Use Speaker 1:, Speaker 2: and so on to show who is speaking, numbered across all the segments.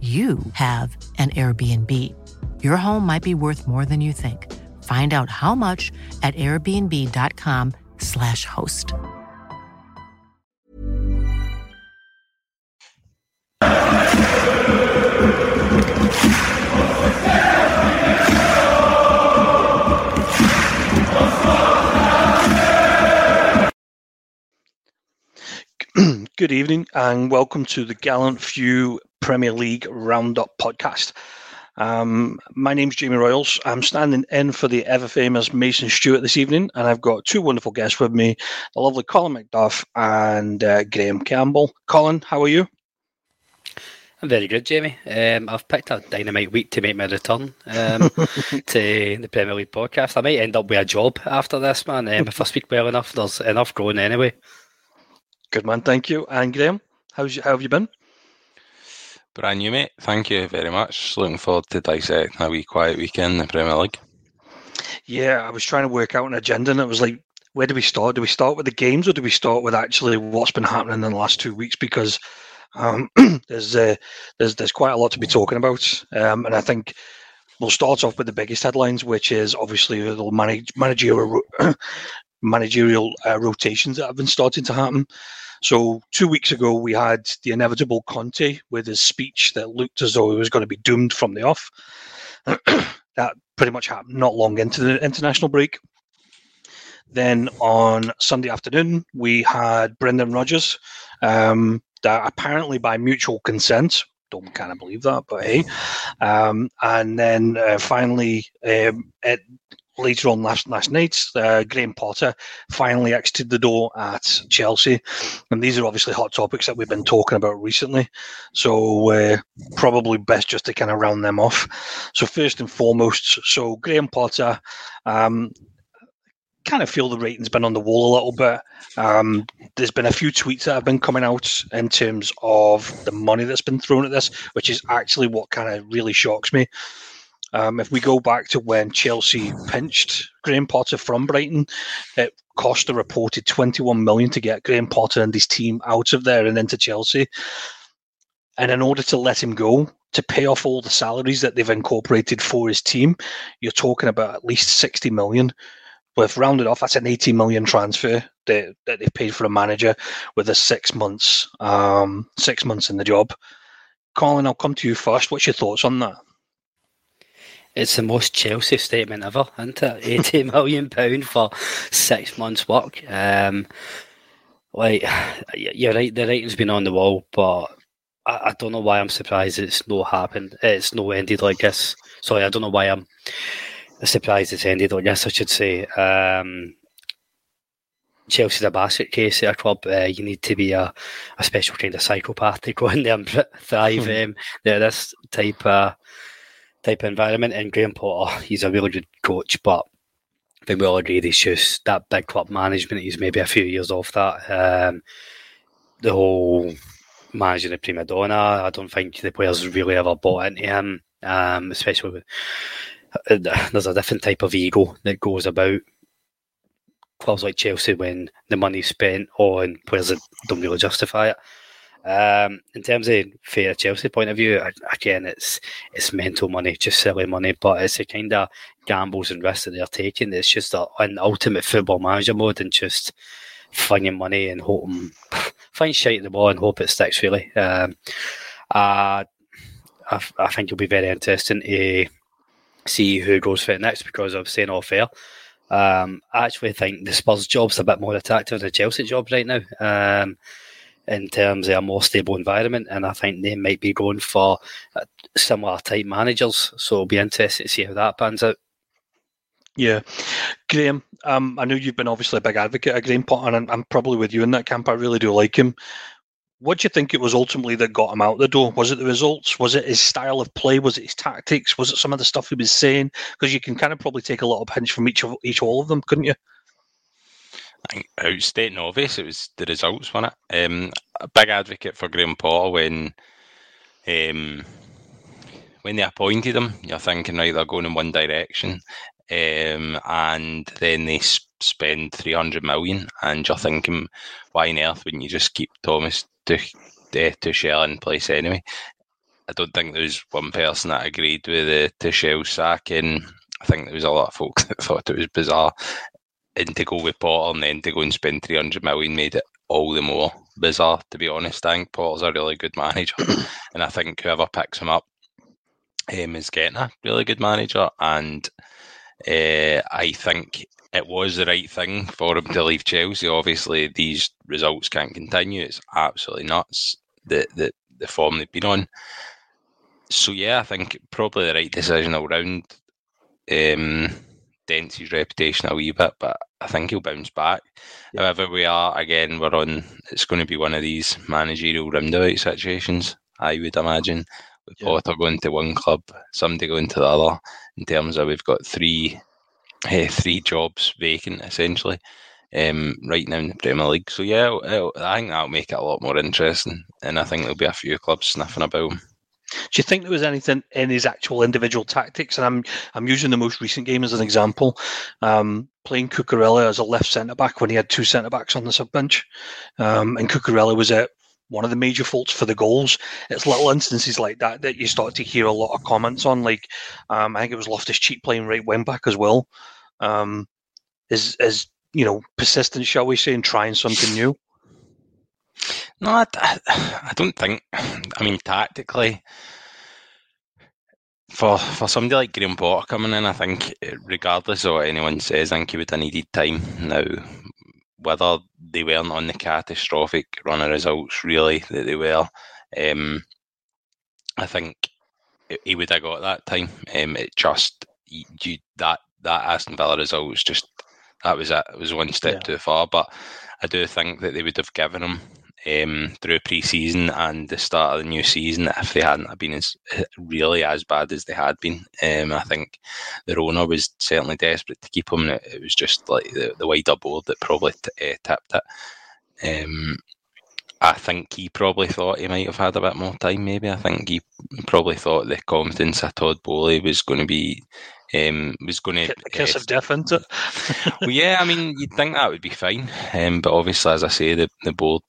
Speaker 1: you have an Airbnb. Your home might be worth more than you think. Find out how much at airbnb.com/slash host.
Speaker 2: Good evening and welcome to the Gallant Few Premier League Roundup podcast. Um, my name's Jamie Royals. I'm standing in for the ever famous Mason Stewart this evening, and I've got two wonderful guests with me the lovely Colin McDuff and uh, Graham Campbell. Colin, how are you?
Speaker 3: I'm very good, Jamie. Um, I've picked a dynamite week to make my return um, to the Premier League podcast. I might end up with a job after this, man. Um, if I speak well enough, there's enough growing anyway.
Speaker 2: Good man, thank you. And Graham, how's you, how have you been?
Speaker 4: Brand new, mate. Thank you very much. Looking forward to dissecting a wee quiet weekend in the Premier League.
Speaker 2: Yeah, I was trying to work out an agenda, and it was like, where do we start? Do we start with the games, or do we start with actually what's been happening in the last two weeks? Because um, there's uh, there's there's quite a lot to be talking about, um, and I think we'll start off with the biggest headlines, which is obviously the manage, managerial managerial uh, rotations that have been starting to happen. So two weeks ago, we had the inevitable Conte with his speech that looked as though he was going to be doomed from the off. that pretty much happened not long into the international break. Then on Sunday afternoon, we had Brendan Rodgers, um, that apparently by mutual consent, don't kind of believe that, but hey. Um, and then uh, finally, um, at later on last last night, uh, Graham Potter finally exited the door at Chelsea, and these are obviously hot topics that we've been talking about recently. So uh, probably best just to kind of round them off. So first and foremost, so Graham Potter. Um, kind of feel the rating's been on the wall a little bit. Um, there's been a few tweets that have been coming out in terms of the money that's been thrown at this, which is actually what kind of really shocks me. Um, if we go back to when Chelsea pinched Graham Potter from Brighton, it cost a reported 21 million to get Graham Potter and his team out of there and into Chelsea. And in order to let him go, to pay off all the salaries that they've incorporated for his team, you're talking about at least 60 million. With rounded off, that's an 80 million transfer that, that they've paid for a manager with a six months um, six months in the job. Colin, I'll come to you first. What's your thoughts on that?
Speaker 3: It's the most Chelsea statement ever, isn't it? Eighty million pound for six months' work. Um, like you're right, the writing's been on the wall, but I, I, don't know why I'm surprised it's no happened. It's no ended like this. Sorry, I don't know why I'm surprised it's ended like this. I should say. Um, Chelsea's a basket case at a club. Uh, you need to be a, a special kind of psychopath to go in there and thrive. Hmm. Um, there, this type of type of environment. And Graham Potter, he's a really good coach, but I think we all agree he's just that big club management. He's maybe a few years off that. Um, the whole managing the prima donna. I don't think the players really ever bought into him, um, especially with, uh, there's a different type of ego that goes about clubs like Chelsea when the money's spent on players that don't really justify it. Um, in terms of fair Chelsea point of view, again, it's it's mental money, just silly money, but it's a kind of gambles and risks that they're taking. It's just a, an ultimate football manager mode and just flinging money and hoping, find shite at the ball and hope it sticks, really. Um, uh, I, I think it'll be very interesting to see who goes for it next because I'm saying all fair. Um, I actually think the Spurs job's a bit more attractive than the Chelsea job right now. Um, in terms of a more stable environment. And I think they might be going for uh, similar type managers. So it'll be interesting to see how that pans out.
Speaker 2: Yeah, Graham. Um, I know you've been obviously a big advocate of Graham Potter, and I'm probably with you in that camp. I really do like him. What do you think it was ultimately that got him out the door? Was it the results? Was it his style of play? Was it his tactics? Was it some of the stuff he was saying? Because you can kind of probably take a lot of pinch from each of each all of them, couldn't you?
Speaker 4: Outstating obvious. It was the results, wasn't it? Um, a big advocate for Graham Potter when um, when they appointed him. You're thinking right, they're going in one direction, um, and then they spend three hundred million, and you're thinking, why on earth wouldn't you just keep Thomas to uh, Tuchel in place anyway? I don't think there was one person that agreed with the Tuchel sacking. I think there was a lot of folks that thought it was bizarre and to go with Potter and then to go and spend 300 million made it all the more bizarre, to be honest. I think Potter's a really good manager, and I think whoever picks him up um, is getting a really good manager. And uh, I think it was the right thing for him to leave Chelsea. Obviously, these results can't continue. It's absolutely nuts the, the, the form they've been on. So, yeah, I think probably the right decision all round. Um, dents his reputation a wee bit, but I think he'll bounce back. Yeah. However, we are again, we're on. It's going to be one of these managerial roundabout situations. I would imagine with yeah. Potter going to one club, somebody going to the other. In terms of we've got three, uh, three jobs vacant essentially. Um, right now in the Premier League. So yeah, I think that'll make it a lot more interesting, and I think there'll be a few clubs sniffing about.
Speaker 2: Do you think there was anything in his actual individual tactics? And I'm I'm using the most recent game as an example. Um, playing Cucurella as a left centre back when he had two centre backs on the sub bench, um, and Cucurella was at one of the major faults for the goals. It's little instances like that that you start to hear a lot of comments on. Like um, I think it was Loftus Cheek playing right wing back as well. Um, is is you know persistent, shall we say, and trying something new.
Speaker 4: No, I, I don't think. I mean, tactically, for for somebody like Graham Potter coming in, I think regardless of what anyone says, I think he would have needed time. Now, whether they weren't on the catastrophic run of results, really that they were, um, I think he would have got that time. Um, it just you that that Aston Villa result was just that was it. It was one step yeah. too far, but I do think that they would have given him um, through pre-season and the start of the new season if they hadn't been as really as bad as they had been. Um, I think their owner was certainly desperate to keep him. It, was just like the, the wider board that probably t- uh, tipped it. Um, I think he probably thought he might have had a bit more time. Maybe I think he probably thought the confidence of Todd Boehly was going to be um, was going to
Speaker 2: kiss uh, of death into it.
Speaker 4: well, yeah, I mean, you'd think that would be fine, um, but obviously, as I say, the the board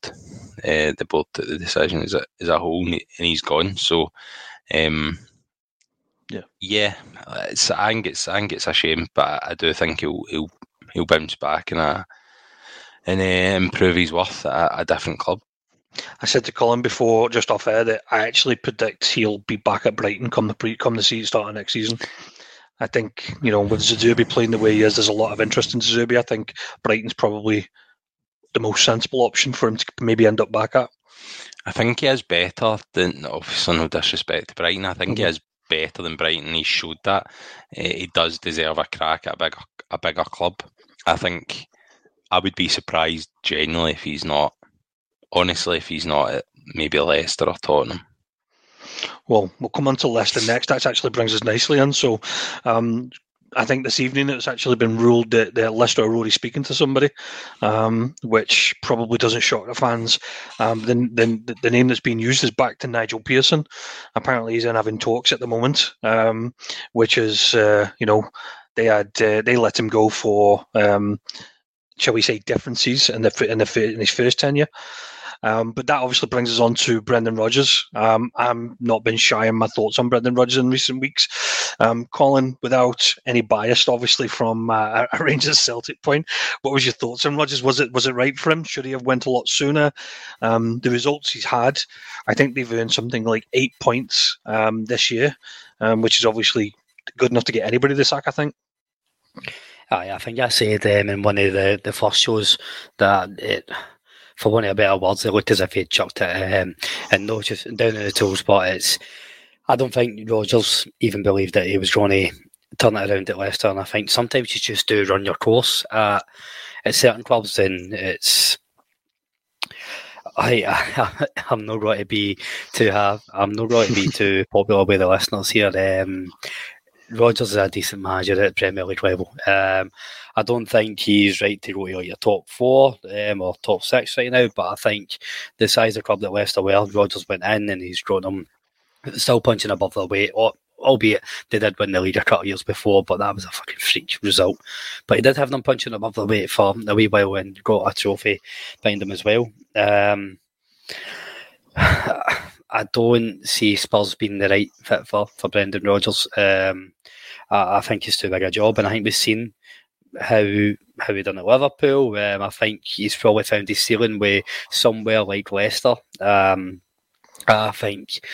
Speaker 4: uh, the board took the decision as a as a whole, and he's gone. So, um,
Speaker 2: yeah,
Speaker 4: yeah, it's, I think it's I think it's a shame, but I do think he'll he'll he'll bounce back and uh, and uh, improve his worth at a, different club.
Speaker 2: I said to Colin before, just off air, that I actually predict he'll be back at Brighton come the pre- come the season start of next season. I think you know with Zerbi playing the way he is, there's a lot of interest in Zerbi. I think Brighton's probably the most sensible option for him to maybe end up back at.
Speaker 4: I think he is better than, obviously, no disrespect to Brighton. I think mm-hmm. he is better than Brighton. He showed that. Uh, he does deserve a crack at a bigger, a bigger club. I think I would be surprised generally if he's not, honestly, if he's not at maybe Leicester or Tottenham.
Speaker 2: Well, we'll come on to Leicester next. That actually brings us nicely in. So, um, I think this evening it's actually been ruled that, that Leicester are already speaking to somebody, um, which probably doesn't shock the fans. Um, the, the, the name that's being used is back to Nigel Pearson. Apparently, he's in having talks at the moment, um, which is, uh, you know, they had uh, they let him go for, um, shall we say, differences in the in the in his first tenure. Um, but that obviously brings us on to Brendan Rodgers. Um, I'm not been shy in my thoughts on Brendan Rodgers in recent weeks. Um, Colin, without any bias, obviously from uh, a Rangers Celtic point, what was your thoughts on Rodgers? Was it was it right for him? Should he have went a lot sooner? Um, the results he's had, I think they've earned something like eight points um, this year, um, which is obviously good enough to get anybody the sack. I think.
Speaker 3: Aye, I think I said um, in one of the, the first shows that it for want of a better words, it looked as if he'd chucked it um, and no just down in the tools. But it's, I don't think Rodgers even believed that he was going to turn it around at Leicester. And I think sometimes you just do run your course at, at certain clubs, and it's. I, I I'm not going to be too have I'm not going to be too popular with the listeners here. Um, Rodgers is a decent manager at Premier League level. Um, I don't think he's right to go to your top four um, or top six right now, but I think the size of the club that Leicester were, Rodgers went in and he's grown them still punching above their weight. Albeit they did win the league a couple of years before, but that was a fucking freak result. But he did have them punching above their weight for a wee while and got a trophy behind them as well. Um, I don't see Spurs being the right fit for, for Brendan Rodgers. Um, I, I, think he's too big a job, and I think we've seen how how he done at Liverpool. Um, I think he's probably found his ceiling with somewhere like Leicester. Um, I think.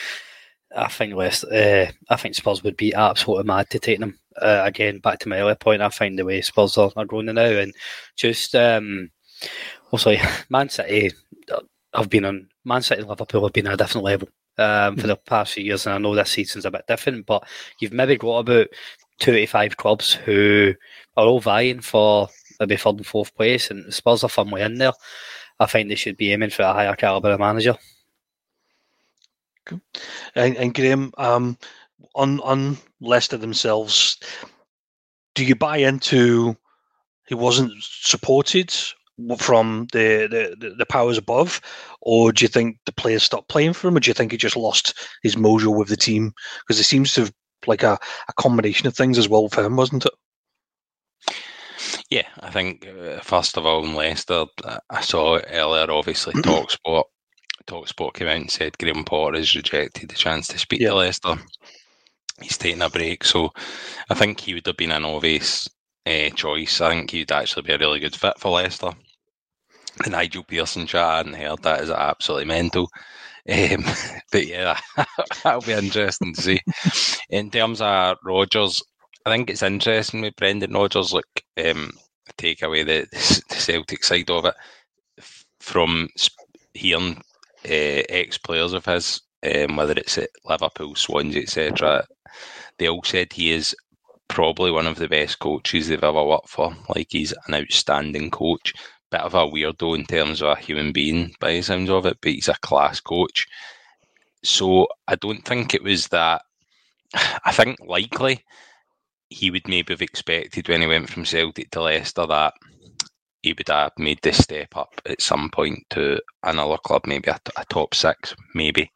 Speaker 3: I think Leicester, uh, I think Spurs would be absolutely mad to take them. Uh, again, back to my earlier point, I find the way Spurs are, are going now, and just um, also Man City have been on Man City and Liverpool have been at a different level um, for the past few years, and I know this season's a bit different, but you've maybe got about two five clubs who are all vying for maybe third and fourth place, and Spurs are firmly in there. I think they should be aiming for a higher caliber of manager.
Speaker 2: And, and Graham, um, on on Leicester themselves, do you buy into he wasn't supported from the, the, the powers above, or do you think the players stopped playing for him, or do you think he just lost his mojo with the team? Because it seems to have like a, a combination of things as well for him, wasn't it?
Speaker 4: Yeah, I think uh, first of all in Leicester, I saw earlier. Obviously, Talksport Talksport came out and said Graham Potter has rejected the chance to speak yeah. to Leicester. He's taking a break, so I think he would have been an obvious uh, choice. I think he'd actually be a really good fit for Leicester. The Nigel Pearson chat, I hadn't heard that is absolutely mental. Um, but yeah, that'll be interesting to see. In terms of Rodgers, I think it's interesting with Brendan Rodgers. Look, um, take away the, the Celtic side of it from hearing uh, ex players of his, um, whether it's at Liverpool, Swansea, etc. They all said he is probably one of the best coaches they've ever worked for. Like he's an outstanding coach. Bit of a weirdo in terms of a human being by the sounds of it, but he's a class coach. So I don't think it was that. I think likely he would maybe have expected when he went from Celtic to Leicester that he would have made this step up at some point to another club, maybe a, a top six, maybe.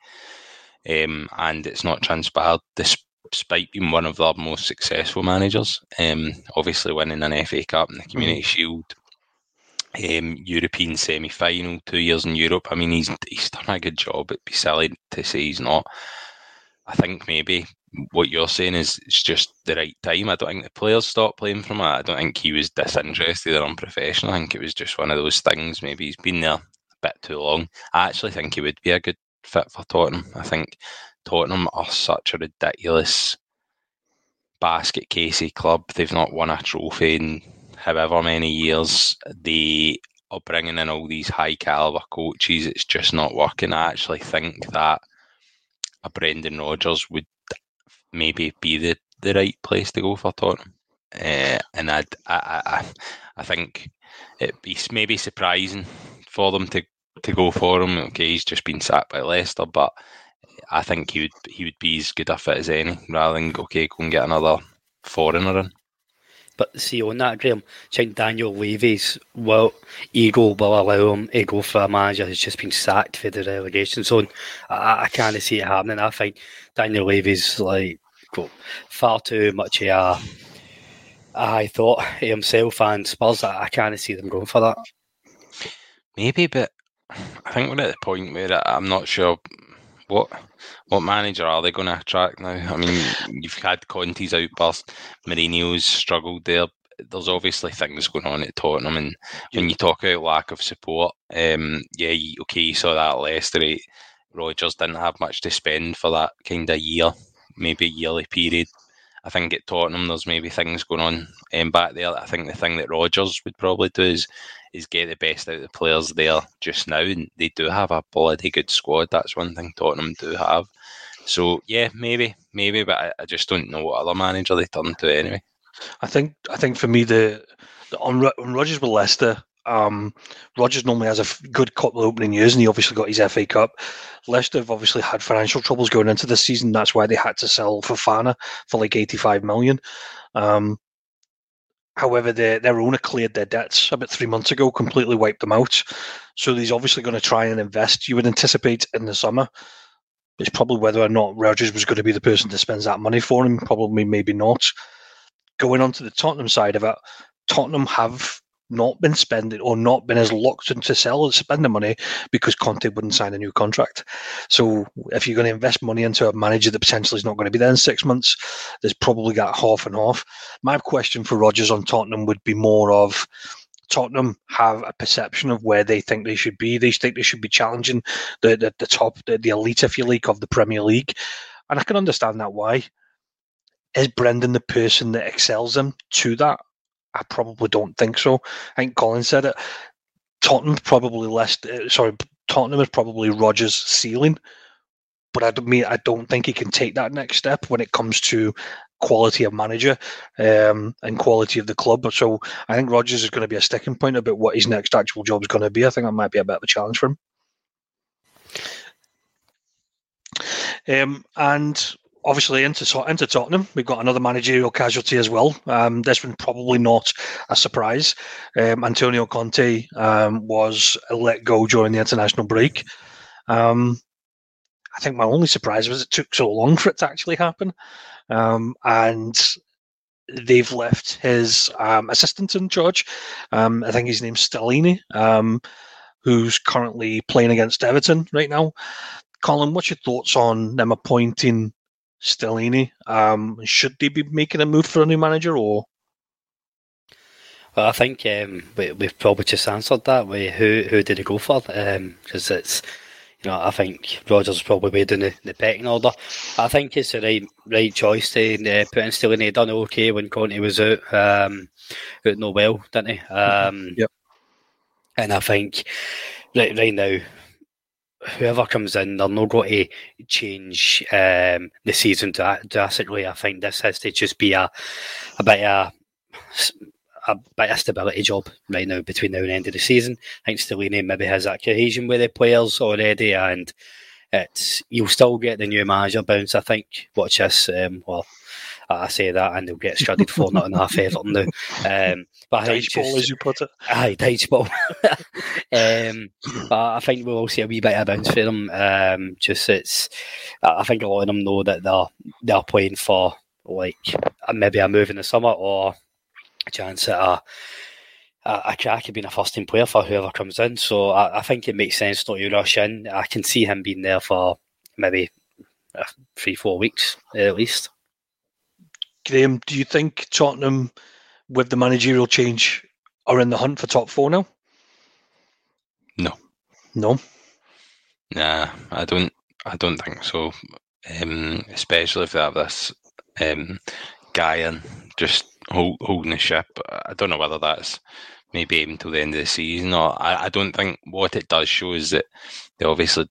Speaker 4: Um, and it's not transpired. Despite being one of their most successful managers. Um, obviously, winning an FA Cup and the Community mm-hmm. Shield, um, European semi final, two years in Europe. I mean, he's he's done a good job. It'd be silly to say he's not. I think maybe what you're saying is it's just the right time. I don't think the players stopped playing from it. I don't think he was disinterested or unprofessional. I think it was just one of those things. Maybe he's been there a bit too long. I actually think he would be a good fit for Tottenham. I think Tottenham are such a ridiculous basket casey club. They've not won a trophy in however many years. They are bringing in all these high caliber coaches. It's just not working. I actually think that a Brendan Rodgers would maybe be the, the right place to go for Tottenham. Uh, and I'd, I, I, I think it'd be maybe surprising for them to, to go for him. Okay, he's just been sacked by Leicester, but I think he would he would be as good a fit as any, rather than okay, go and get another foreigner in.
Speaker 3: But see on that, Graham, I think Daniel Levy's well ego will allow him to go for a manager who's just been sacked for the relegation zone. I, I can't see it happening. I think Daniel Levy's like got far too much of a, high thought himself and Spurs. I, I can't see them going for that.
Speaker 4: Maybe, but I think we're at the point where I'm not sure what what manager are they going to attract now? I mean, you've had Conte's outburst, Mourinho's struggled there. There's obviously things going on at Tottenham, and when you talk about lack of support, um, yeah, okay, you saw that Leicester. Right? Rodgers didn't have much to spend for that kind of year, maybe a yearly period. I think at Tottenham there's maybe things going on um, back there. I think the thing that Rodgers would probably do is is get the best out of the players there just now, and they do have a bloody good squad. That's one thing Tottenham do have. So yeah, maybe, maybe, but I, I just don't know what other manager they turn to anyway.
Speaker 2: I think I think for me the, the on, on Rodgers with Leicester, um, Rodgers normally has a good couple of opening years, and he obviously got his FA Cup. Leicester have obviously had financial troubles going into the season. That's why they had to sell Fofana for like eighty-five million. Um, however, their their owner cleared their debts about three months ago, completely wiped them out. So he's obviously going to try and invest. You would anticipate in the summer. It's probably whether or not Rodgers was going to be the person to spend that money for him. Probably, maybe not. Going on to the Tottenham side of it, Tottenham have not been spending or not been as locked into sell and spend the money because Conte wouldn't sign a new contract. So if you're going to invest money into a manager that potentially is not going to be there in six months, there's probably got half and half. My question for Rodgers on Tottenham would be more of Tottenham have a perception of where they think they should be. They think they should be challenging the the, the top, the, the elite, if you like, of the Premier League, and I can understand that. Why is Brendan the person that excels them to that? I probably don't think so. I think Colin said it. Tottenham probably less. Uh, sorry, Tottenham is probably Rodgers' ceiling, but I don't mean I don't think he can take that next step when it comes to quality of manager um, and quality of the club. So I think Rodgers is going to be a sticking point about what his next actual job is going to be. I think that might be a bit of a challenge for him. Um, and obviously into into Tottenham, we've got another managerial casualty as well. Um, this one probably not a surprise. Um, Antonio Conte um, was let go during the international break. Um, I think my only surprise was it took so long for it to actually happen, um, and they've left his um, assistant in charge. I think his name's Stellini. Who's currently playing against Everton right now? Colin, what's your thoughts on them appointing Stellini. Um, should they be making a move for a new manager or?
Speaker 3: Well, I think um, we, we've probably just answered that. We, who who did he go for? Because um, it's you know I think Rodgers probably made in the, the pecking order. I think it's the right right choice to uh, put in Stellini. He done okay when Conte was out um, out no well, didn't he? Um,
Speaker 2: yep.
Speaker 3: And I think right right now whoever comes in, they're not going to change um, the season drastically. I think this has to just be a a bit of a, bit of stability job right now between now and end of the season. I think Stellini maybe has that cohesion with the players already, and it's you'll still get the new manager bounce. I think. Watch this. Um, well, I say that, and they'll get shredded for not enough Everton now. Um,
Speaker 2: but ball, just, as you put it.
Speaker 3: Aye, dice ball. um, but I think we will see a wee bit of bounce for them. Um, just it's, I think a lot of them know that they're they're playing for like maybe a move in the summer or a chance at a a, crack of being a first team player for whoever comes in. So I, I, think it makes sense not to rush in. I can see him being there for maybe uh, three, four weeks at least.
Speaker 2: Graham, do you think Tottenham, with the managerial change, are in the hunt for top four now?
Speaker 4: No.
Speaker 2: No.
Speaker 4: Nah, I don't. I don't think so. Um, especially if they have this um, guy in just hold, holding the ship. I don't know whether that's maybe even till the end of the season or I, I don't think what it does show is that they obviously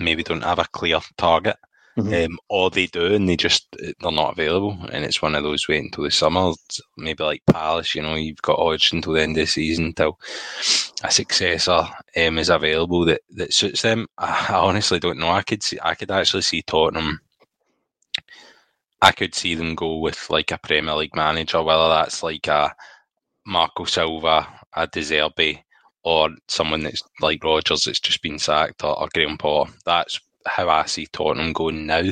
Speaker 4: maybe don't have a clear target Mm-hmm. Um, or they do and they just they're not available, and it's one of those waiting until the summer. Maybe like Palace, you know, you've got odds until the end of the season until a successor um, is available that, that suits them. I, I honestly don't know. I could see, I could actually see Tottenham I could see them go with like a Premier League manager, whether that's like a Marco Silva, a De Zerbi, or someone that's like Rodgers that's just been sacked, or, or Graham Potter. That's how I see Tottenham going now.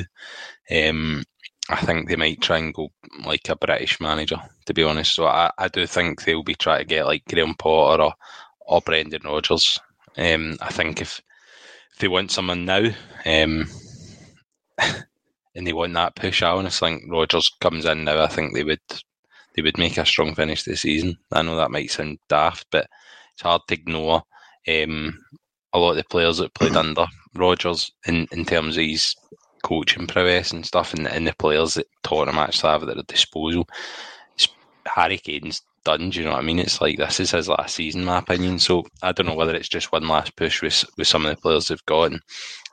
Speaker 4: Um, I think they might try and go like a British manager, to be honest. So I, I do think they'll be trying to get like Graham Potter or, or Brendan Rodgers. Um, I think if, if they want someone now, um, and they want that push, I honestly think Rodgers comes in now. I think they would they would make a strong finish this season. I know that might sound daft, but it's hard to ignore um, a lot of the players that played under Rodgers in, in terms of his coaching prowess and stuff, and, and the players that Tottenham actually have at their disposal. It's, Harry Kane's done. Do you know what I mean? It's like this is his last season, my opinion. So I don't know whether it's just one last push with with some of the players they've got, and,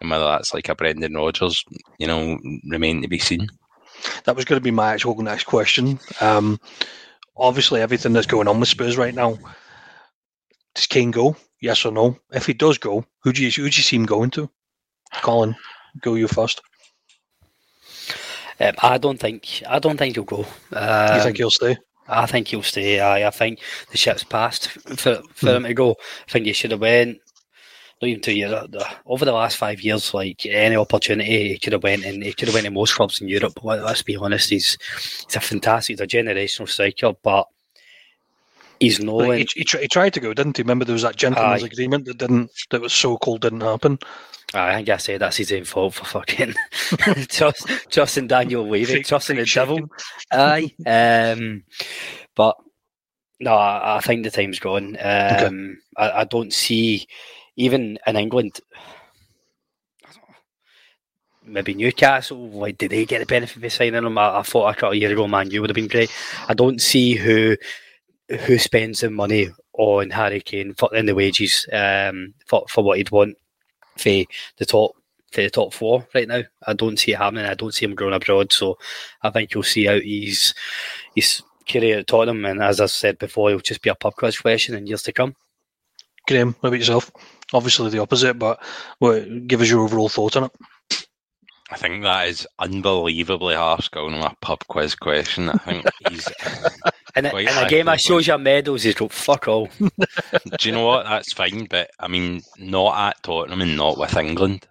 Speaker 4: and whether that's like a Brendan Rodgers, you know, remain to be seen.
Speaker 2: That was going to be my actual next question. Um, obviously, everything that's going on with Spurs right now. Does Kane go? Yes or no? If he does go, who do you who do you see him going to? Colin, go you first.
Speaker 3: Um, I don't think I don't think he'll go. Um,
Speaker 2: you think he'll stay?
Speaker 3: I think he'll stay. I, I think the ship's passed for for hmm. him to go. I think he should have went. Not even two years. Over the last five years, like any opportunity, he could have went and he could have went to most clubs in Europe. Let, us be honest, he's he's a fantastic, he's a generational striker, but he's no.
Speaker 2: He, he, he, tried to go, didn't he? Remember there was that gentleman's uh, agreement that didn't that was so called didn't happen.
Speaker 3: I think I said that's his own fault for fucking trust, trusting Daniel Levy, trusting the devil. Aye. Um, but no, I, I, think the time's gone. Um, okay. I, I, don't see, even in England, maybe Newcastle, like, did they get the benefit of signing him? I, I thought a couple of years ago, man, you would have been great. I don't see who who spends the money on Harry Kane for in the wages um, for, for what he'd want for the top for the top four right now. I don't see it happening. I don't see him growing abroad. So I think you'll see out his his career at Tottenham. And as I said before, it'll just be a pub quiz question in years to come.
Speaker 2: Graham, what about yourself? Obviously the opposite, but give us your overall thought on it.
Speaker 4: I think that is unbelievably harsh going on a pub quiz question. I think he's
Speaker 3: And, and a game I shows you medals, he's got fuck all.
Speaker 4: Do you know what? That's fine, but I mean, not at Tottenham and not with England.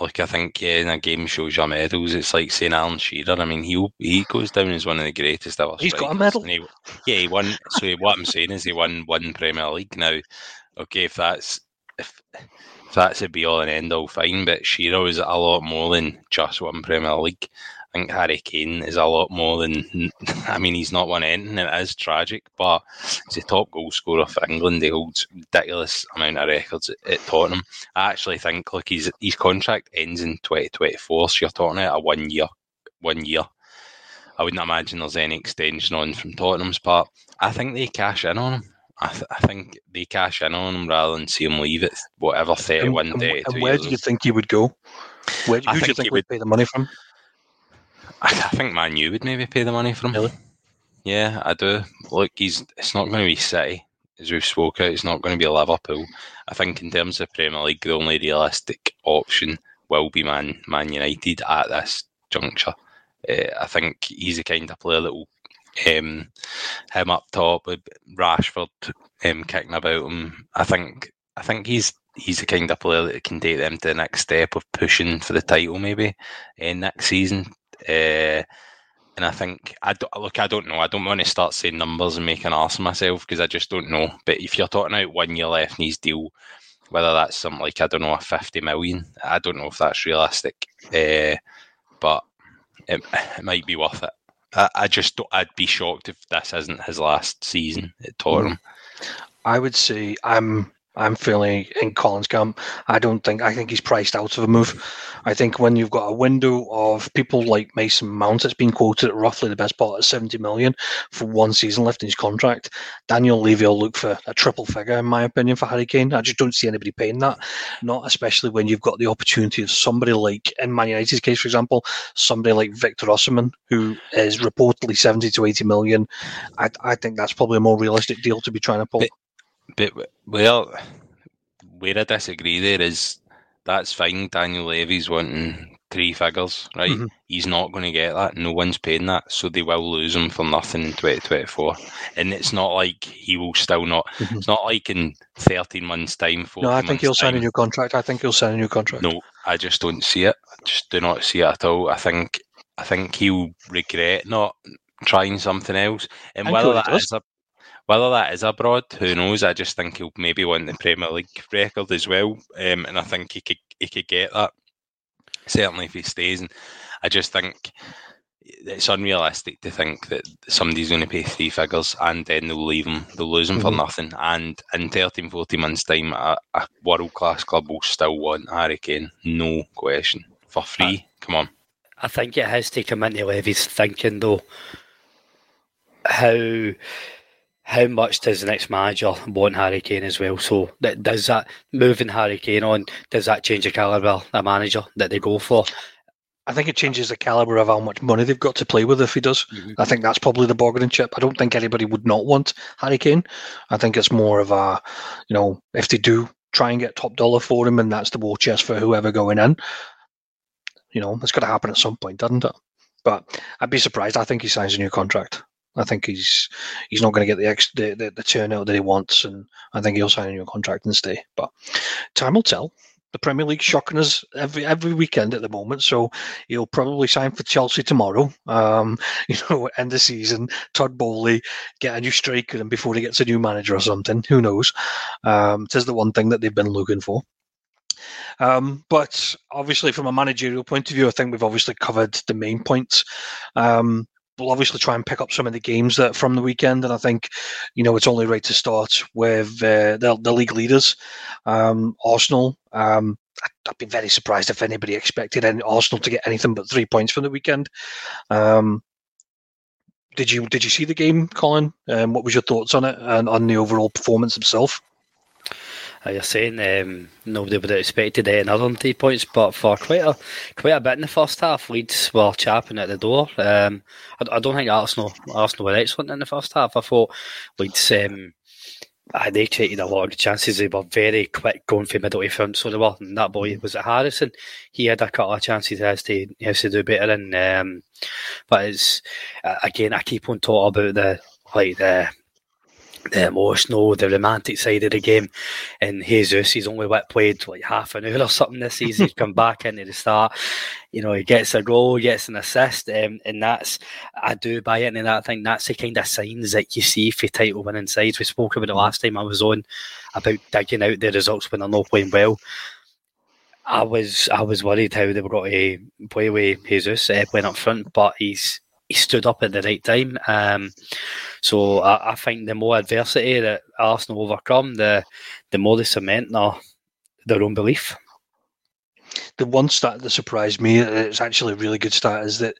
Speaker 4: Like I think, yeah, in a game shows you medals, it's like saying Alan Shearer. I mean, he he goes down as one of the greatest ever.
Speaker 2: He's got a medal.
Speaker 4: He, yeah, he won. so what I'm saying is, he won one Premier League. Now, okay, if that's if, if that's a be all and end all, fine. But Shearer is a lot more than just one Premier League. I think Harry Kane is a lot more than. I mean, he's not won anything. It is tragic, but he's a top goal scorer for England. He holds ridiculous amount of records at, at Tottenham. I actually think, look, his his contract ends in 2024, so you're talking about a one year, one year. I wouldn't imagine there's any extension on from Tottenham's part. I think they cash in on him. I, th- I think they cash in on him rather than see him leave it whatever 31
Speaker 2: and,
Speaker 4: and,
Speaker 2: and where do you think he would go? Where, who do you think he would pay the money from?
Speaker 4: I, think Man U would maybe pay the money for him.
Speaker 2: Really?
Speaker 4: Yeah, I do. Look, he's it's not going to be City, as we've spoken. It's not going to be Liverpool. I think in terms of Premier League, the only realistic option will be Man Man United at this juncture. Uh, I think he's the kind of player that will um, him up top with Rashford um, kicking about him. I think I think he's he's the kind of player that can take them to the next step of pushing for the title maybe uh, next season. Uh, and I think I don't, look. I don't know. I don't want to start saying numbers and make an ass of myself because I just don't know. But if you're talking about one year left in his deal, whether that's something like I don't know a fifty million, I don't know if that's realistic. Uh, but it, it, might be worth it. I, I just I'd be shocked if this isn't his last season at Tottenham.
Speaker 2: I would say I'm I'm feeling in Colin's camp. I don't think I think he's priced out of a move. I think when you've got a window of people like Mason Mount, it's been quoted at roughly the best part at 70 million for one season left in his contract. Daniel Levy will look for a triple figure, in my opinion, for Harry Kane. I just don't see anybody paying that. Not especially when you've got the opportunity of somebody like, in Man United's case, for example, somebody like Victor Osimhen, who is reportedly 70 to 80 million. I, I think that's probably a more realistic deal to be trying to pull.
Speaker 4: But, but well, where I disagree there is that's fine. Daniel Levy's wanting three figures, right? Mm-hmm. He's not going to get that. No one's paying that, so they will lose him for nothing in 2024. And it's not like he will still not. Mm-hmm. It's not like in 13 months' time.
Speaker 2: No, I think he'll sign a new contract. I think he'll sign a new contract.
Speaker 4: No, I just don't see it. I just do not see it at all. I think I think he'll regret not trying something else. And whether that is a whether that is abroad, who knows? I just think he'll maybe want the Premier League record as well, um, and I think he could he could get that certainly if he stays. And I just think it's unrealistic to think that somebody's going to pay three figures and then they'll leave him, they'll lose him mm-hmm. for nothing. And in 13, 14 months' time, a, a world class club will still want Harry Kane, no question, for free. I, Come on.
Speaker 3: I think it has to come into Levy's thinking, though, how how much does the next manager want Harry Kane as well? So does that moving Harry Kane on does that change the caliber of manager that they go for?
Speaker 2: I think it changes the caliber of how much money they've got to play with if he does. Mm-hmm. I think that's probably the bargaining chip. I don't think anybody would not want Harry Kane. I think it's more of a, you know, if they do try and get top dollar for him, and that's the war chest for whoever going in. You know, it's got to happen at some point, doesn't it? But I'd be surprised. I think he signs a new contract. I think he's he's not going to get the, ex, the, the the turnout that he wants, and I think he'll sign a new contract and stay. But time will tell. The Premier League shocking us every every weekend at the moment, so he'll probably sign for Chelsea tomorrow. Um, you know, end the season, Todd Boehly get a new striker, and before he gets a new manager or something, who knows? Um, it is the one thing that they've been looking for. Um, but obviously, from a managerial point of view, I think we've obviously covered the main points. Um, we'll obviously try and pick up some of the games that from the weekend, and I think you know it's only right to start with uh, the, the league leaders, um, Arsenal. Um, I'd be very surprised if anybody expected any, Arsenal to get anything but three points from the weekend. Um, did you did you see the game, Colin? Um, what was your thoughts on it and on the overall performance itself?
Speaker 3: You're saying um, nobody would have expected another three points, but for quite a quite a bit in the first half, Leeds were chapping at the door. Um, I, I, don't think Arsenal Arsenal were excellent in the first half. I thought Leeds um, they created a lot of chances. They were very quick going for middle front, so they were. And that boy was it Harrison. He had a couple of chances he has to he has to do better. And um, but it's again, I keep on talking about the like the the emotional, the romantic side of the game. And Jesus, he's only what played like half an hour or something this season. He's come back into the start. You know, he gets a goal, gets an assist, um, and that's I do buy it. And I think that's the kind of signs that you see for title winning sides. We spoke about the last time I was on about digging out the results when they're not playing well. I was I was worried how they were going to play with Jesus uh, playing up front, but he's he stood up at the right time. Um, so I, I, think the more adversity that Arsenal overcome, the the more they cement their, their own belief.
Speaker 2: The one stat that surprised me, it's actually a really good stat, is that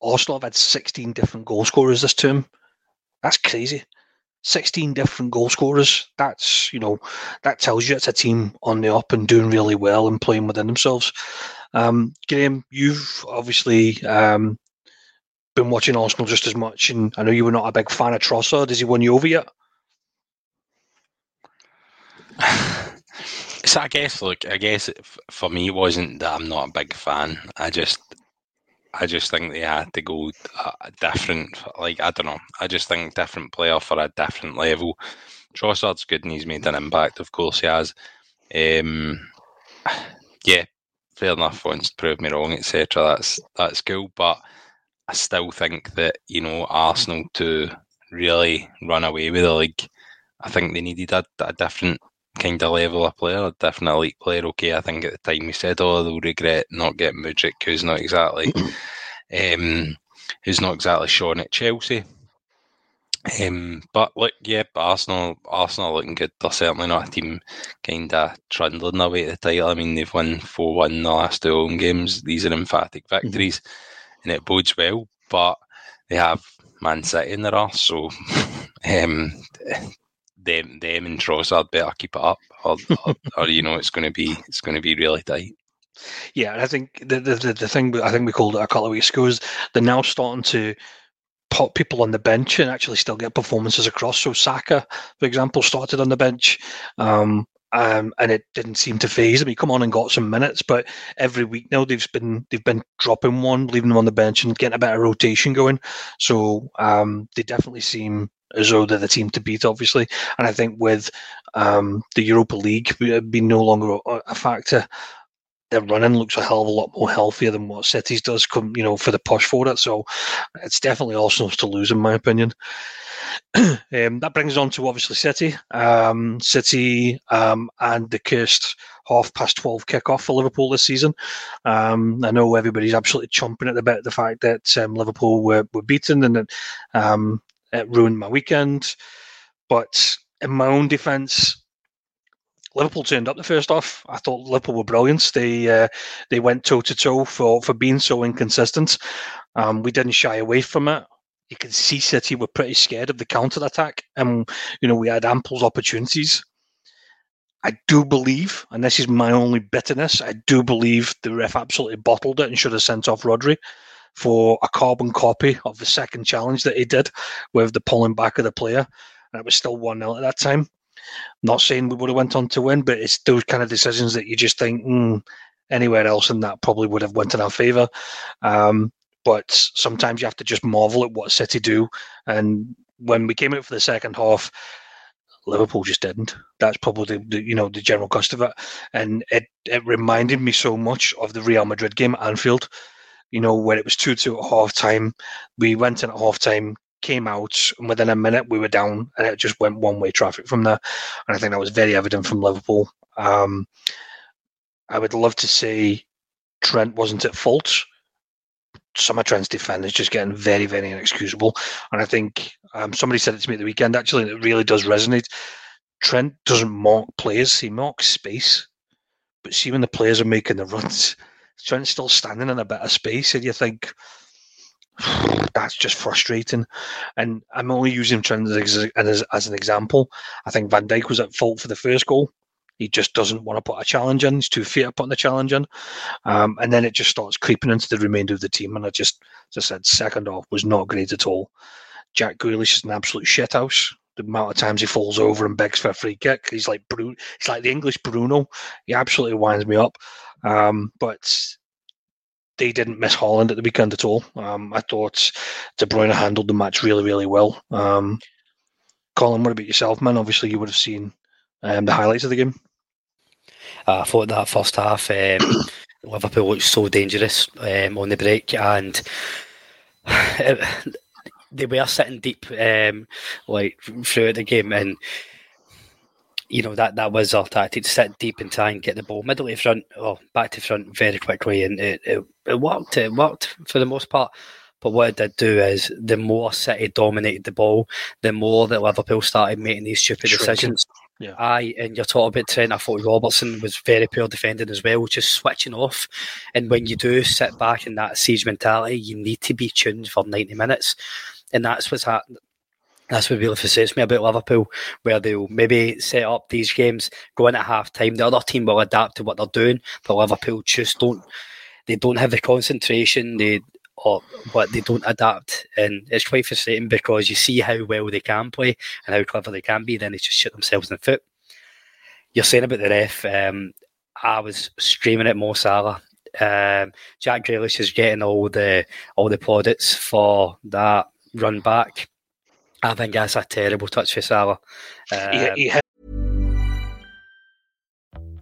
Speaker 2: Arsenal have had 16 different goal scorers this term. That's crazy. 16 different goal scorers. That's, you know, that tells you it's a team on the up and doing really well and playing within themselves. Um, Graham, you've obviously um, been watching Arsenal just as much, and I know you were not a big fan of Trossard. Has he won you over yet?
Speaker 4: So I guess, look, I guess for me, it wasn't that I'm not a big fan. I just, I just think they had to go a different. Like I don't know. I just think different player for a different level. Trossard's good and he's made an impact. Of course, he has. Um, yeah, fair enough. Wants to prove me wrong, etc. That's that's cool, but I still think that you know Arsenal to really run away with the league, I think they needed a, a different kind of level of player, a different elite player. Okay, I think at the time we said, oh, they'll regret not getting Mudryk, who's not exactly, um, who's not exactly shown at Chelsea. Um, but look, yeah, Arsenal, Arsenal looking good. They're certainly not a team kind of trundling away at the title. I mean, they've won four one in the last two home games. These are emphatic mm-hmm. victories. Mm-hmm and it bodes well. But they have Man City in their arse, so um, them them and Trossard better keep it up, or, or, or you know it's going to be it's going to be really tight.
Speaker 2: Yeah, I think the, the the thing I think we called it a couple of weeks ago is they're now starting to put people on the bench and actually still get performances across. So Saka, for example, started on the bench. Um, um, and it didn't seem to phase him. He come on and got some minutes, but every week now they've been they've been dropping one, leaving them on the bench, and getting a better rotation going. So um, they definitely seem as though they're the team to beat, obviously. And I think with um, the Europa League being no longer a factor, their running looks a hell of a lot more healthier than what City's does. Come, you know, for the push for it. So it's definitely Arsenal's to lose, in my opinion. um, that brings on to obviously City. Um, City um, and the cursed half past 12 kickoff for Liverpool this season. Um, I know everybody's absolutely chomping at the bit the fact that um, Liverpool were, were beaten and it, um, it ruined my weekend. But in my own defence, Liverpool turned up the first half. I thought Liverpool were brilliant. They uh, they went toe to toe for for being so inconsistent. Um, we didn't shy away from it. You can see City were pretty scared of the counter attack, and you know we had ample opportunities. I do believe, and this is my only bitterness, I do believe the ref absolutely bottled it and should have sent off Rodri for a carbon copy of the second challenge that he did with the pulling back of the player. And it was still 1 0 at that time. Not saying we would have went on to win, but it's those kind of decisions that you just think mm, anywhere else and that probably would have went in our favour. Um, but sometimes you have to just marvel at what City do. And when we came out for the second half, Liverpool just didn't. That's probably the, you know the general cost of it, and it it reminded me so much of the Real Madrid game at Anfield. You know where it was two two at half time. We went in at half time, came out, and within a minute we were down, and it just went one way traffic from there. And I think that was very evident from Liverpool. Um, I would love to say Trent wasn't at fault. Some of Trent's defenders just getting very, very inexcusable. And I think um, somebody said it to me at the weekend, actually, and it really does resonate. Trent doesn't mock players, he mocks space. But see, when the players are making the runs, Trent's still standing in a bit of space, and you think, that's just frustrating. And I'm only using Trent as, as, as, an example. I think Van Dijk was at fault for the first goal. He just doesn't want to put a challenge in. He's too fear putting the challenge in. Um, and then it just starts creeping into the remainder of the team. And I just, as I said, second off was not great at all. Jack Grealish is an absolute shithouse. The amount of times he falls over and begs for a free kick, he's like Bruno. He's like the English Bruno. He absolutely winds me up. Um, but they didn't miss Haaland at the weekend at all. Um, I thought De Bruyne handled the match really, really well. Um, Colin, what about yourself, man? Obviously, you would have seen um, the highlights of the game.
Speaker 3: Uh, I thought that first half, um, Liverpool looked so dangerous um, on the break, and it, they were sitting deep, um, like throughout the game, and you know that that was our tactic to sit deep and try and get the ball middle to front or back to front very quickly, and it, it, it worked. It worked for the most part. But what it did do is the more City dominated the ball, the more that Liverpool started making these stupid decisions. Yeah. Aye, and you're talking about Trent. I thought Robertson was very poor defending as well, just switching off. And when you do sit back in that siege mentality, you need to be tuned for 90 minutes. And that's what's happened. That's what really frustrates me about Liverpool, where they'll maybe set up these games, go in at half time. The other team will adapt to what they're doing, but Liverpool just don't. They don't have the concentration. They or what they don't adapt, and it's quite frustrating because you see how well they can play and how clever they can be. Then they just shoot themselves in the foot. You're saying about the ref. Um, I was screaming at Mo Salah. Um, Jack Grealish is getting all the all the plaudits for that run back I think that's a terrible touch for Salah. Um,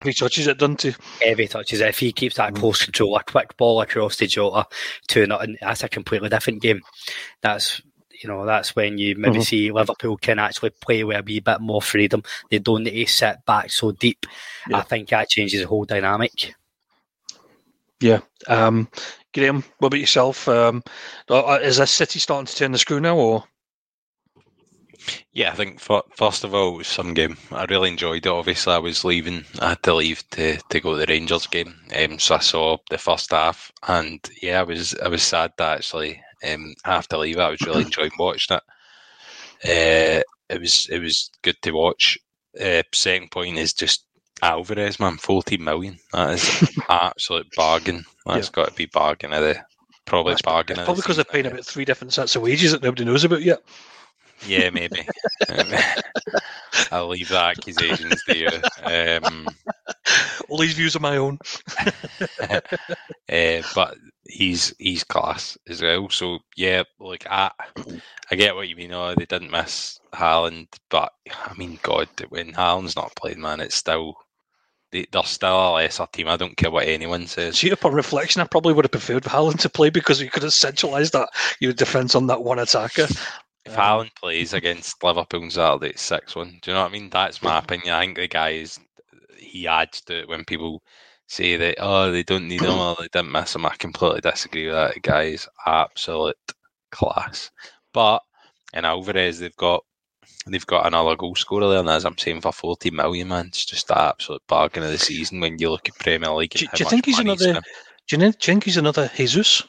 Speaker 2: Heavy touches it, doesn't he?
Speaker 3: Heavy touches If he keeps that close control, a quick ball across to Jota to nothing, that's a completely different game. That's You know, that's when you maybe mm-hmm. see Liverpool can actually play with a wee bit more freedom. They don't need to sit back so deep. Yeah. I think that changes the whole dynamic.
Speaker 2: Yeah. Um, Graham, what about yourself? Um, uh, is this City starting to turn the screw now, or?
Speaker 4: Yeah, I think for, first of all, it was some game. I really enjoyed it. Obviously, I was leaving. I had to leave to, to go to the Rangers game, um, so I saw the first half, and yeah, I was I was sad to actually um, have to leave. I was really enjoying watching it. Uh, it was it was good to watch. Uh, second point is just Alvarez, man, fourteen million. That is absolute bargain. That's yeah. got to be bargain of the probably That's bargain.
Speaker 2: Probably because they're paying about three different sets of wages that nobody knows about yet.
Speaker 4: Yeah, maybe. I'll leave the accusations to you. Um,
Speaker 2: All these views are my own.
Speaker 4: uh, but he's he's class as well. So yeah, like I I get what you mean. Oh, they didn't miss Haaland, but I mean, God, when Haaland's not playing, man, it's still they, are still a lesser team. I don't care what anyone says.
Speaker 2: See, upon reflection, I probably would have preferred Haaland to play because you could have centralised that your defence on that one attacker.
Speaker 4: If um, Haaland plays against Liverpool on Saturday, it's six one. Do you know what I mean? That's my opinion. I think the guy is he adds to it when people say that oh they don't need him or they didn't miss him. I completely disagree with that. The guy is absolute class. But in Alvarez, they've got they've got another goal scorer there, and as I'm saying, for 40 million, man, it's just an absolute bargain of the season when you look at Premier League.
Speaker 2: Do, do you think he's another? Do you think he's another Jesus?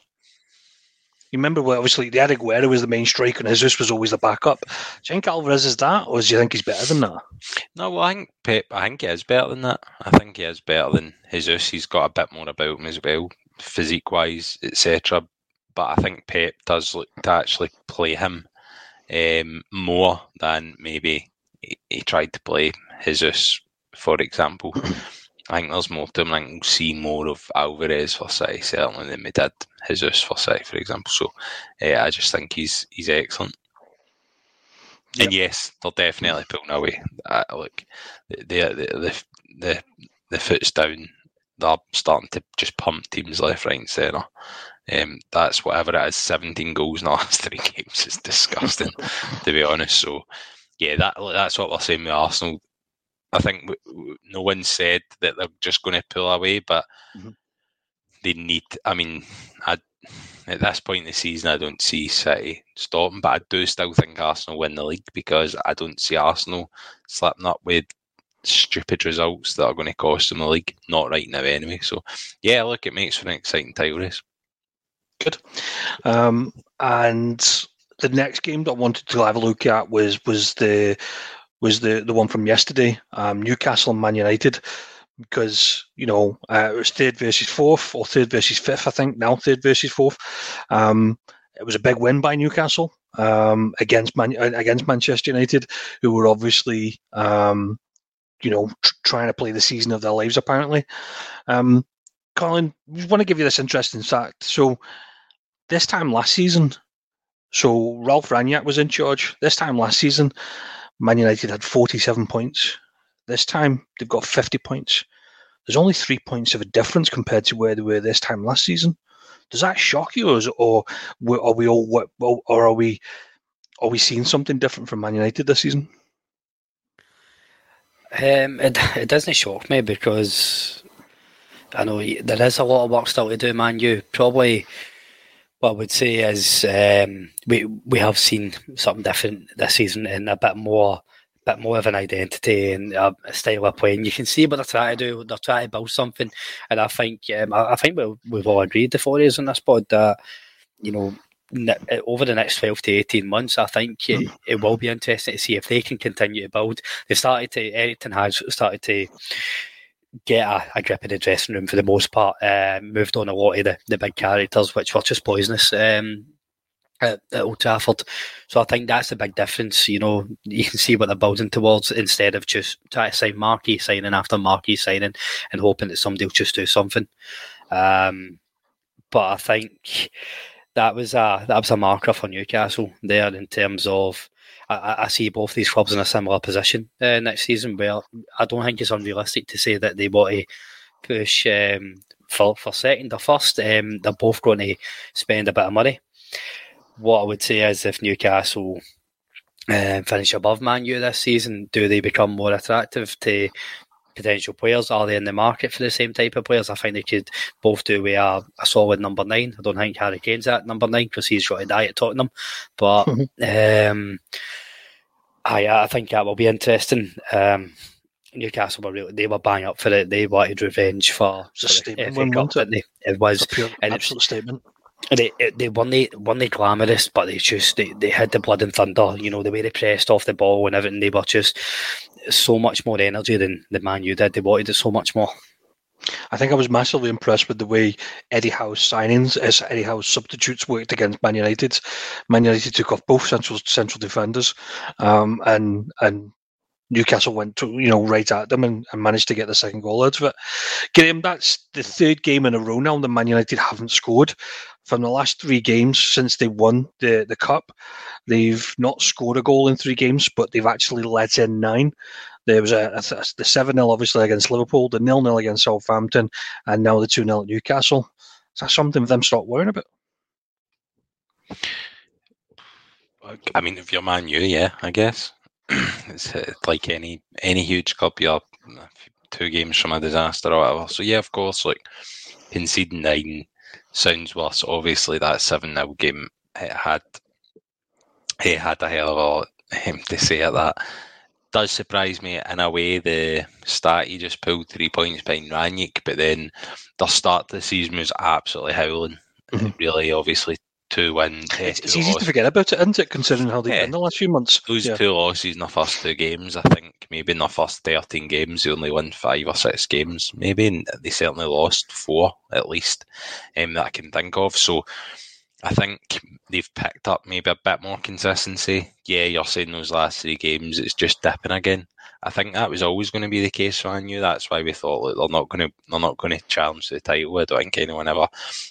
Speaker 2: You remember, well, obviously, the Aguero was the main striker, and Jesus was always the backup. Do you think Alvarez is that, or do you think he's better than that?
Speaker 4: No, well, I think Pep. I think he is better than that. I think he is better than Jesus. He's got a bit more about him as well, physique-wise, etc. But I think Pep does look to actually play him um, more than maybe he, he, tried to play Jesus, for example. I think there's more to him. I think we'll see more of Alvarez for City certainly than we did Jesus for City, for example. So uh, I just think he's he's excellent. Yep. And yes, they're definitely pulling away. Uh, look, the, the the the the foot's down. They're starting to just pump teams left, right, and centre. Um, that's whatever it is. Seventeen goals in the last three games is disgusting, to be honest. So, yeah, that that's what we're saying with Arsenal. I think no one said that they're just going to pull away, but mm-hmm. they need. I mean, I, at this point in the season, I don't see City stopping, but I do still think Arsenal win the league because I don't see Arsenal slipping up with stupid results that are going to cost them the league. Not right now, anyway. So, yeah, look, it makes for an exciting title race.
Speaker 2: Good. Um, and the next game that I wanted to have a look at was was the was the the one from yesterday, um, Newcastle and Man United, because you know uh, it was third versus fourth or third versus fifth, I think now third versus fourth. Um, it was a big win by Newcastle um, against Man- against Manchester United, who were obviously um, you know tr- trying to play the season of their lives apparently. Um, Colin, I want to give you this interesting fact. So this time last season, so Ralf Rangnick was in charge. This time last season, Man United had 47 points. This time they've got 50 points. There's only three points of a difference compared to where they were this time last season. Does that shock you, or, are we all, or are we, are we seeing something different from Man United this season?
Speaker 3: Um, it, it doesn't shock me because I know there is a lot of work still to do, man. You probably what I would say is um, we we have seen something different this season and a bit more bit more of an identity and a style of playing. You can see what they're trying to do. They're trying to build something, and I think um, I, I, think we've, we've all agreed the four years on this pod that you know over the next 12 to 18 months, I think it, it, will be interesting to see if they can continue to build. They started to, Erik Ten Hag started to get a, a, grip in the dressing room for the most part. Uh, moved on a lot of the, the big characters, which were just poisonous um, at, at, Old Trafford. So I think that's the big difference. You know, you can see what they're building towards instead of just trying to sign marquee signing after marquee signing and hoping that somebody will just do something. Um, but I think that was a that was a marker for Newcastle there in terms of I, I, see both these clubs in a similar position uh, next season. Where I don't think it's unrealistic to say that they want to push um, for for second or first. Um, they're both going to spend a bit of money. what I would say is if Newcastle uh, finish above Man U this season, do they become more attractive to potential players? Are they in the market for the same type of players? I think they could both do with a, a solid number nine. I don't think Harry Kane's at number nine because he's got to die at Tottenham. But um, I, I think that will be interesting. Um, Newcastle were really, they were bang up for it. They wanted revenge for, for
Speaker 2: statement win,
Speaker 3: Cup,
Speaker 2: wasn't
Speaker 3: they? It was.
Speaker 2: It's a pure,
Speaker 3: and it-
Speaker 2: absolute statement.
Speaker 3: they they won the won the glamorous, but they just they, they had the blood and thunder. You know the way they pressed off the ball and everything. They were just so much more energy than the Man U did. They wanted it so much more.
Speaker 2: I think I was massively impressed with the way Eddie Howe's signings, as Eddie Howe's substitutes worked against Man United. Man United took off both central central defenders, um, and and Newcastle went to you know right at them and, and managed to get the second goal out of it. Graham, that's the third game in a row now that Man United haven't scored. From the last three games since they won the, the cup, they've not scored a goal in three games, but they've actually let in nine. There was a, a the seven 0 obviously against Liverpool, the nil 0 against Southampton, and now the two 0 at Newcastle. Is that something for them to start worrying about?
Speaker 4: I mean, if you're Man U, yeah, I guess it's uh, like any any huge cup. You're two games from a disaster or whatever. So yeah, of course, like conceding nine sounds worse. Obviously, that seven 0 game it had it had a hell of a lot to say at that. Does surprise me in a way the stat he just pulled three points behind Rangnick, but then the start to the season was absolutely howling.
Speaker 2: Mhm.
Speaker 4: Really, obviously, two wins.
Speaker 2: It's,
Speaker 4: two
Speaker 2: it's easy to forget about it, isn't it, considering how they've
Speaker 4: Yeah.
Speaker 2: been the last few months?
Speaker 4: Those
Speaker 2: Yeah.
Speaker 4: two losses in the first two games, I think maybe in the first 13 games, they only won five or six games, maybe, and they certainly lost four at least um, that I can think of. So I think they've picked up maybe a bit more consistency. Yeah, you're saying those last three games, it's just dipping again. I think that was always going to be the case for U. That's why we thought they're not going to they're not going to challenge the title. I don't think anyone ever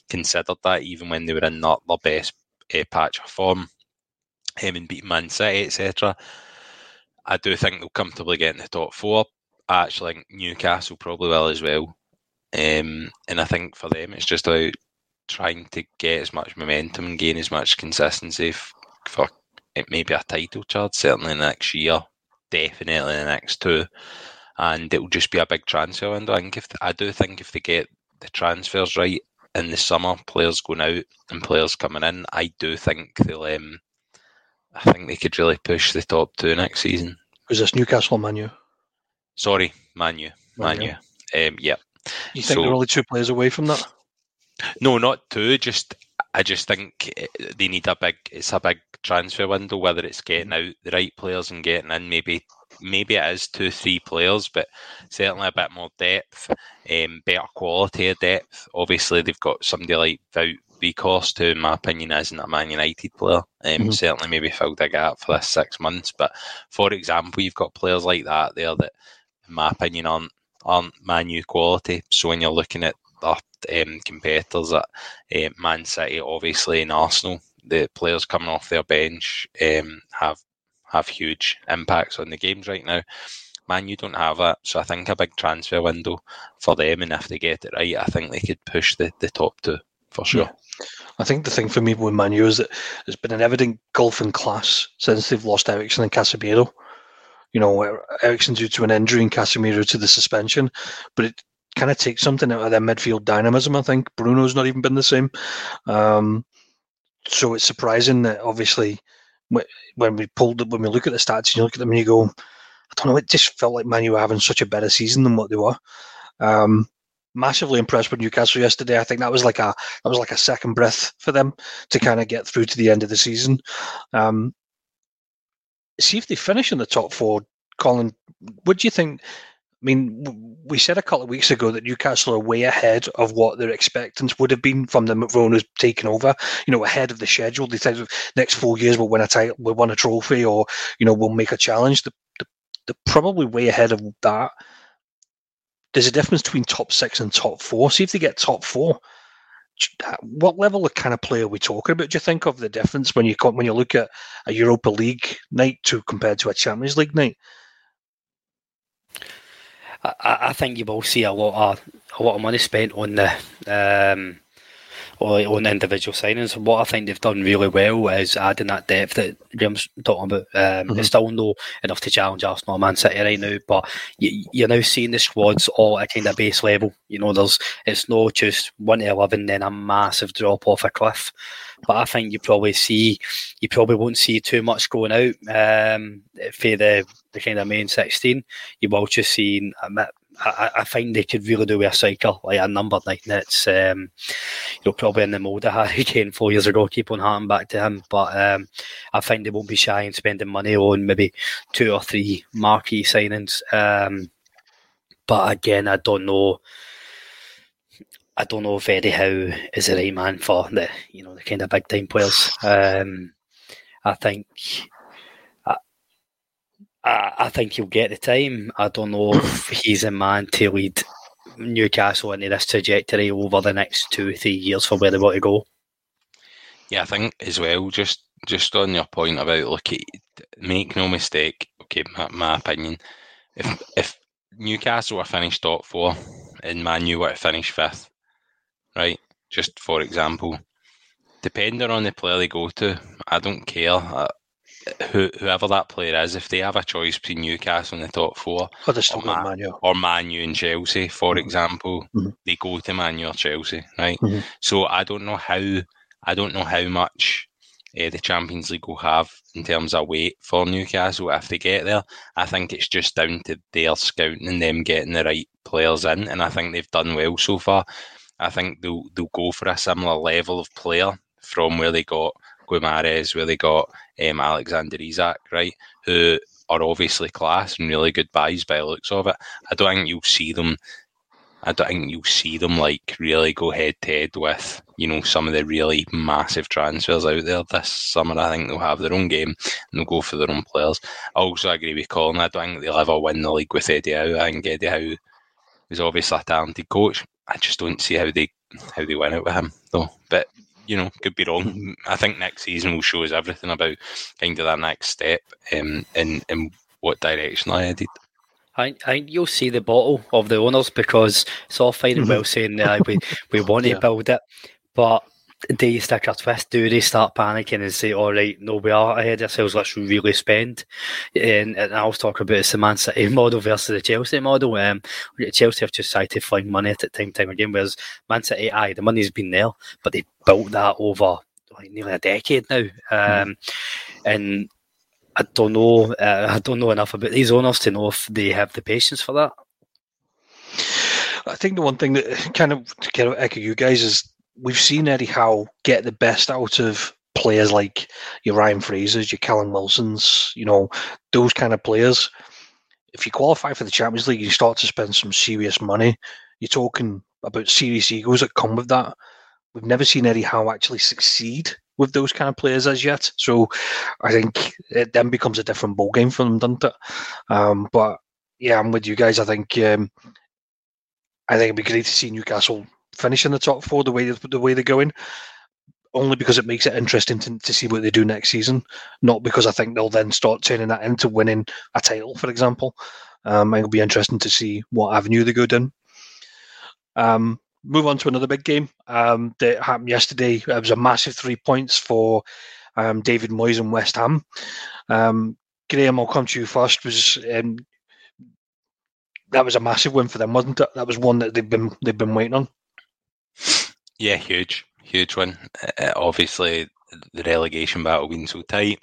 Speaker 4: considered that, even when they were in not their best uh, patch of form him and beating Man City, etc. I do think they'll comfortably get in the top four. I actually think Newcastle probably will as well. Um, and I think for them, it's just about trying to get as much momentum and gain as much consistency f- for it maybe a title charge, certainly next year, definitely the next two. And it will just be a big transfer window. I think if I do think if they get the transfers right in the summer, players going out and players coming in, I do think they'll um, I think they could really push the top two next season.
Speaker 2: Was this Newcastle or Man
Speaker 4: Sorry, Manu.
Speaker 2: Man
Speaker 4: Manu. Um, yeah.
Speaker 2: You think
Speaker 4: So-
Speaker 2: they're only two players away from that?
Speaker 4: No, not two. Just I just think eh, they need a big. It's a big transfer window. Whether it's getting out the right players and getting in, maybe maybe it is two, three players, but certainly a bit more depth, um, better quality of depth. Obviously, they've got somebody like Wout Weghorst, who, in my opinion, isn't a Man United player. Um,
Speaker 2: Mhm.
Speaker 4: Certainly, maybe filled a gap for this six months. But for example, you've got players like that there that, in my opinion, aren't aren't Man U quality. So when you're looking at their um, competitors at uh, Man City, obviously, and Arsenal, the players coming off their bench um, have have huge impacts on the games right now. Man, you don't have that, so I think a big transfer window for them, and if they get it right, I think they could push the, the top two for sure.
Speaker 2: I think the thing for me with Man U is that there's been an evident gulf in class since they've lost Eriksen and Casemiro. You know, Er- Eriksen due to an injury and Casemiro to the suspension, but it kind of takes something out of their midfield dynamism. I think Bruno's not even been the same. Um, so it's surprising that obviously when we pulled when we look at the stats and you look at them and you go, I don't know, it just felt like Man U were having such a better season than what they were. Um, massively impressed with Newcastle yesterday. I think that was like a that was like a second breath for them to kind of get through to the end of the season. Um, see if they finish in the top four, Colin. What do you think? I mean, we said a couple of weeks ago that Newcastle are way ahead of what their expectants would have been from the owners taking over. You know, ahead of the schedule. They said next four years we'll win a title, we'll win a trophy, or you know, we'll make a challenge. The, the, they're probably way ahead of that. There's a difference between top six and top four. See if they get top four. What level of kind of player are we talking about? Do you think of the difference when you when you look at a Europa League night to compared to a Champions League night?
Speaker 3: I, I think you will see a lot of a lot of money spent on the um, on individual signings. What I think they've done really well is adding that depth that Graham's talking about. Um, mm-hmm. It's still no enough to challenge Arsenal Man City right now, but you, you're now seeing the squads all at kind of base level. You know, there's it's not just one to eleven, then a massive drop off a cliff. But I think you probably see you probably won't see too much going out um, for the the kind of main sixteen. You will just see bit I, I think they could really do with a cycle like a number like that's um, you know probably in the mold of Harry Kane four years ago. Keep on harking back to him, but um, I think they won't be shy in spending money on maybe two or three marquee signings. Um, but again, I don't know. I don't know if Eddie Howe is the right man for the you know the kind of big time players. Um, I think I, I think he'll get the time. I don't know if he's a man to lead Newcastle into this trajectory over the next two, three years for where they want to go.
Speaker 4: Yeah, I think as well, just just on your point about look, make no mistake. Okay, my, my opinion. If if Newcastle were finished top four and Man U were to finish fifth, right? Just for example, depending on the player they go to, I don't care. I, who, whoever that player is, if they have a choice between Newcastle in the top four
Speaker 2: or, or, Man,
Speaker 4: Manu. or Manu and Chelsea, for mm-hmm. example, mm-hmm. they go to Manu or Chelsea, right? Mm-hmm. So I don't know how I don't know how much uh, the Champions League will have in terms of weight for Newcastle if they get there. I think it's just down to their scouting and them getting the right players in, and I think they've done well so far. I think they'll they'll go for a similar level of player from where they got Guimaraes, where they got um, Alexander Isak, right, who are obviously class and really good buys by looks of it. I don't think you'll see them. I don't think you'll see them like really go head to head with you know some of the really massive transfers out there this summer. I think they'll have their own game and they'll go for their own players. I also agree with Colin. I don't think they'll ever win the league with Eddie Howe. I think Eddie Howe is obviously a talented coach. I just don't see how they how they win it with him though. But you know, could be wrong. I think next season will show us everything about kind of that next step um, in in what direction I headed.
Speaker 3: I, I think you'll see the bottle of the owners because it's all fine and well saying uh, we, we want to yeah. build it, but do you stick a twist? Do they start panicking and say, all right, no, we are ahead of ourselves, let's really spend? And, and I was talking about the Man City model versus the Chelsea model. Um, Chelsea have just tried to find money at it time time again, whereas Man City, aye, the money's been there, but they built that over like nearly a decade now. Um, mm. And I don't know, uh, I don't know enough about these owners to know if they have the patience for that.
Speaker 2: I think the one thing that kind of to kind of echo you guys is we've seen Eddie Howe get the best out of players like your Ryan Frasers, your Callum Wilsons, you know, those kind of players. If you qualify for the Champions League, you start to spend some serious money. You're talking about serious egos that come with that. We've never seen Eddie Howe actually succeed with those kind of players as yet. So I think it then becomes a different ball game for them, doesn't it? Um, but yeah, I'm with you guys. I think um, I think it'd be great to see Newcastle finish in the top four the way the way they're going. Only because it makes it interesting to, to see what they do next season, not because I think they'll then start turning that into winning a title, for example. Um, it'll be interesting to see what avenue they go down. Um, move on to another big game um, that happened yesterday. It was a massive three points for um, David Moyes and West Ham. Um, Graham, I'll come to you first. Was um, that was a massive win for them, wasn't it? That was one that they've been they've been waiting on.
Speaker 4: Yeah, huge, huge one. Uh, obviously, the relegation battle being so tight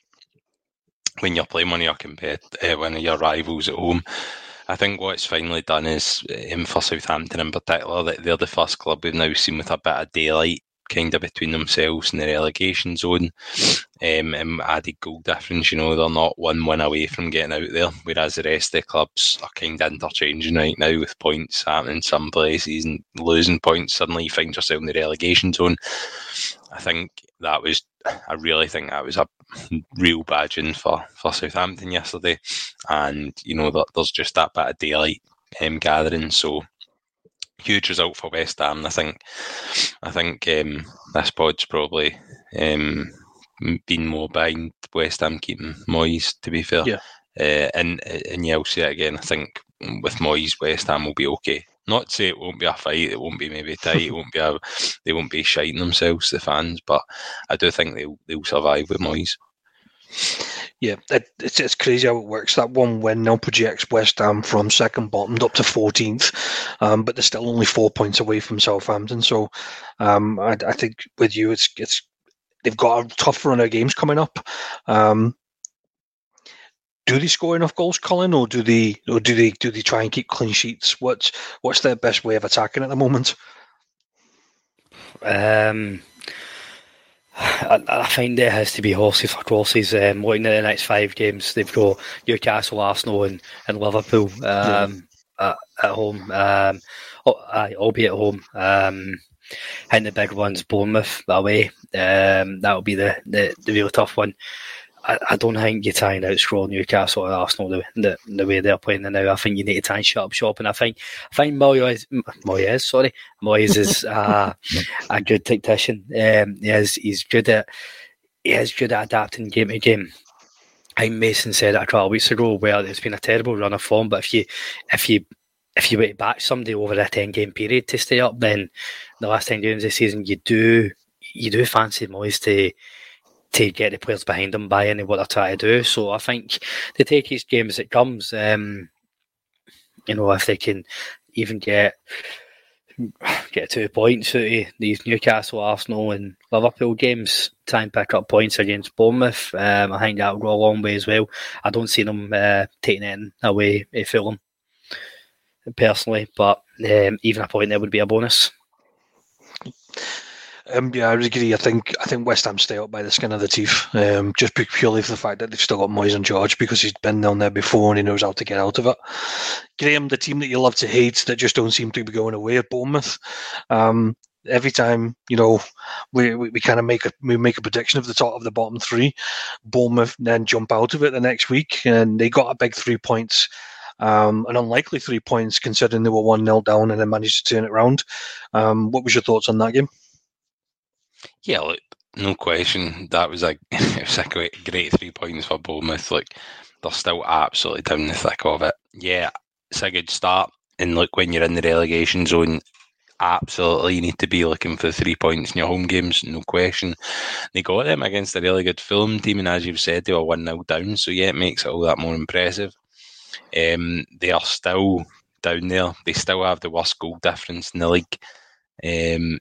Speaker 4: when you're playing one of your compet- uh, one of your rivals at home. I think what's finally done is, um, for Southampton in particular, that they're the first club we've now seen with a bit of daylight kind of between themselves in the relegation zone um, and added goal difference. You know, they're not one win away from getting out there, whereas the rest of the clubs are kind of interchanging right now with points happening some places and losing points. Suddenly you find yourself in the relegation zone. I think that was, I really think that was a real badging for, for Southampton yesterday. And, you know, there's just that bit of daylight um, gathering. So, huge result for West Ham. I think I think um, this pod's probably um, been more behind West Ham keeping Moyes. To be fair,
Speaker 2: yeah.
Speaker 4: Uh, and and yeah, I'll say it again. I think with Moyes, West Ham will be okay. Not to say it won't be a fight, it won't be maybe tight, it won't be a, they won't be shiting themselves, the fans, but I do think they'll they'll survive with Moyes.
Speaker 2: Yeah, it, it's it's crazy how it works. That one win now projects West Ham from second bottomed up to 14th, um, but they're still only four points away from Southampton. So um, I, I, think with you, it's it's they've got a tough run of games coming up. Um, do they score enough goals, Colin, or do they or do they do they try and keep clean sheets? What's what's their best way of attacking at the moment?
Speaker 3: Um, I, I, find it has to be horses for courses. Um, looking at the next five games, they've got Newcastle, Arsenal, and, and Liverpool um, yeah. at, at, home. Um, oh, will be at home. Um, and the big ones, Bournemouth away. Um, that'll be the, the, the real tough one. I, I don't think you try and outscore Newcastle or Arsenal the, the, the way they're playing now. I think you need to try and shut up shop. And I think I think Moyes, Moyes sorry, Moyes is uh, a good tactician. Um, he is, he's good at he is good at adapting game to game. I think Mason said it a couple of weeks ago where it's been a terrible run of form, but if you if you if you wait to back somebody over a ten game period to stay up, then the last ten games of the season you do you do fancy Moyes to to get the players behind them buying what they're trying to do. So I think they take each game as it comes. Um, you know, if they can even get get two points out of these Newcastle, Arsenal, and Liverpool games, try and pick up points against Bournemouth. Um, I think that'll go a long way as well. I don't see them uh, taking it away at Fulham personally, but um, even a point there would be a bonus.
Speaker 2: Um, yeah, I agree. I think I think West Ham stay up by the skin of the teeth, um, just purely for the fact that they've still got Moyes in charge because he's been down there before and he knows how to get out of it. Graham, the team that you love to hate that just don't seem to be going away at Bournemouth. Um, every time you know we, we, we kind of make a we make a prediction of the top of the bottom three, Bournemouth then jump out of it the next week and they got a big three points. Um, an unlikely three points considering they were 1 0 down and then managed to turn it around. Um, what was your thoughts on that game?
Speaker 4: Yeah, look, no question. That was a it was a great, great three points for Bournemouth. Like they're still absolutely down the thick of it. Yeah, it's a good start. And look, when you're in the relegation zone, absolutely you need to be looking for three points in your home games, no question. They got them against a really good Fulham team, and as you've said, they were one 0 down. So yeah, it makes it all that more impressive. Um, they are still down there. They still have the worst goal difference in the league. Um,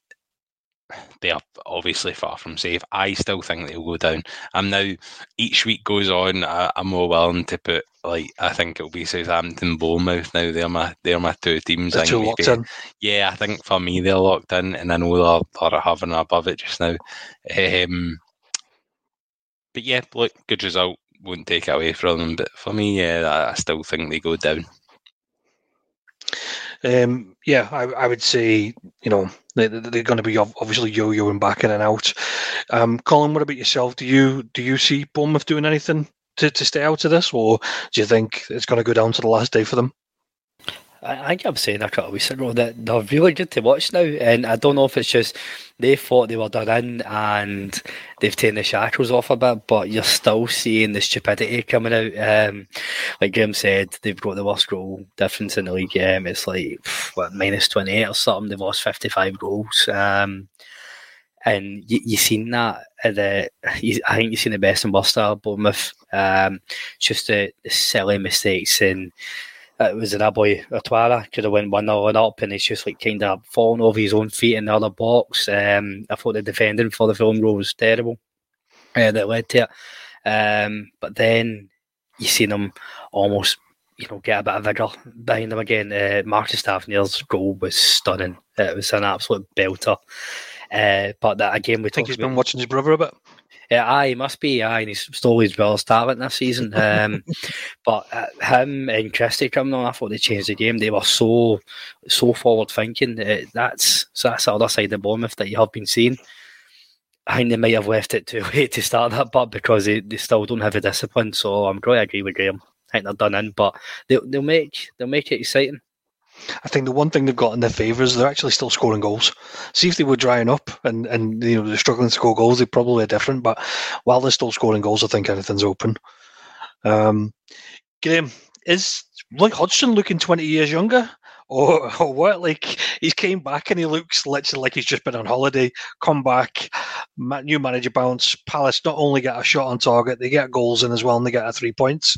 Speaker 4: they are obviously far from safe. I still think they'll go down. I'm now each week goes on. I, am more willing to put like I think it'll be Southampton, Bournemouth. Now they're my they're my two teams.
Speaker 2: They're two locked in.
Speaker 4: Yeah, I think for me they're locked in, and I know they're, they're having above it just now. Um, but yeah, look, good result. Won't take it away from them. But for me, yeah, I still think they go down.
Speaker 2: Um, yeah, I, I, would say you know they, are going to be obviously yo-yoing back in and out. Um, Colin, what about yourself? Do you do you see Bournemouth doing anything to, to stay out of this, or do you think it's going to go down to the last day for them?
Speaker 3: I, think I kept saying a couple of weeks ago that they're really good to watch now, and I don't know if it's just they thought they were done in and they've taken the shackles off a bit, but you're still seeing the stupidity coming out. Um, like Graham said, they've got the worst goal difference in the league. Um, it's like what minus twenty eight or something. They've lost fifty five goals. Um, and you, you seen that the you, I think you've seen the best and worst of Bournemouth. Um, just the, the silly mistakes and it was an boy Ouattara could have went one 0 up, and he's just like kind of falling over his own feet in the other box. Um, I thought the defending for the Fulham goal was terrible. Uh, that led to it. Um, but then you see them almost, you know, get a bit of vigour behind them again. Uh, Marcus Tavernier's goal was stunning. It was an absolute belter. Uh, but that again, we
Speaker 2: I think he's about, been watching his brother a bit.
Speaker 3: Yeah, aye, he must be. Aye, and he's stole his brother's talent this season. Um, but uh, him and Christie coming on, I thought they changed the game. They were so so forward thinking. That's so that's the other side of Bournemouth that you have been seeing. I think they might have left it too late to start that, but because they, they still don't have the discipline. So I'm going to agree with Graham. I think they're done in, but they, they'll make they'll make it exciting.
Speaker 2: I think the one thing they've got in their favour is they're actually still scoring goals. See if they were drying up and, and you know they're struggling to score goals, they probably are different. But while they're still scoring goals, I think anything's open. Um, Graham, is like Hodgson looking twenty years younger, or, or what? Like he's came back and he looks literally like he's just been on holiday. Come back, new manager bounce. Palace not only get a shot on target, they get goals in as well, and they get a three points.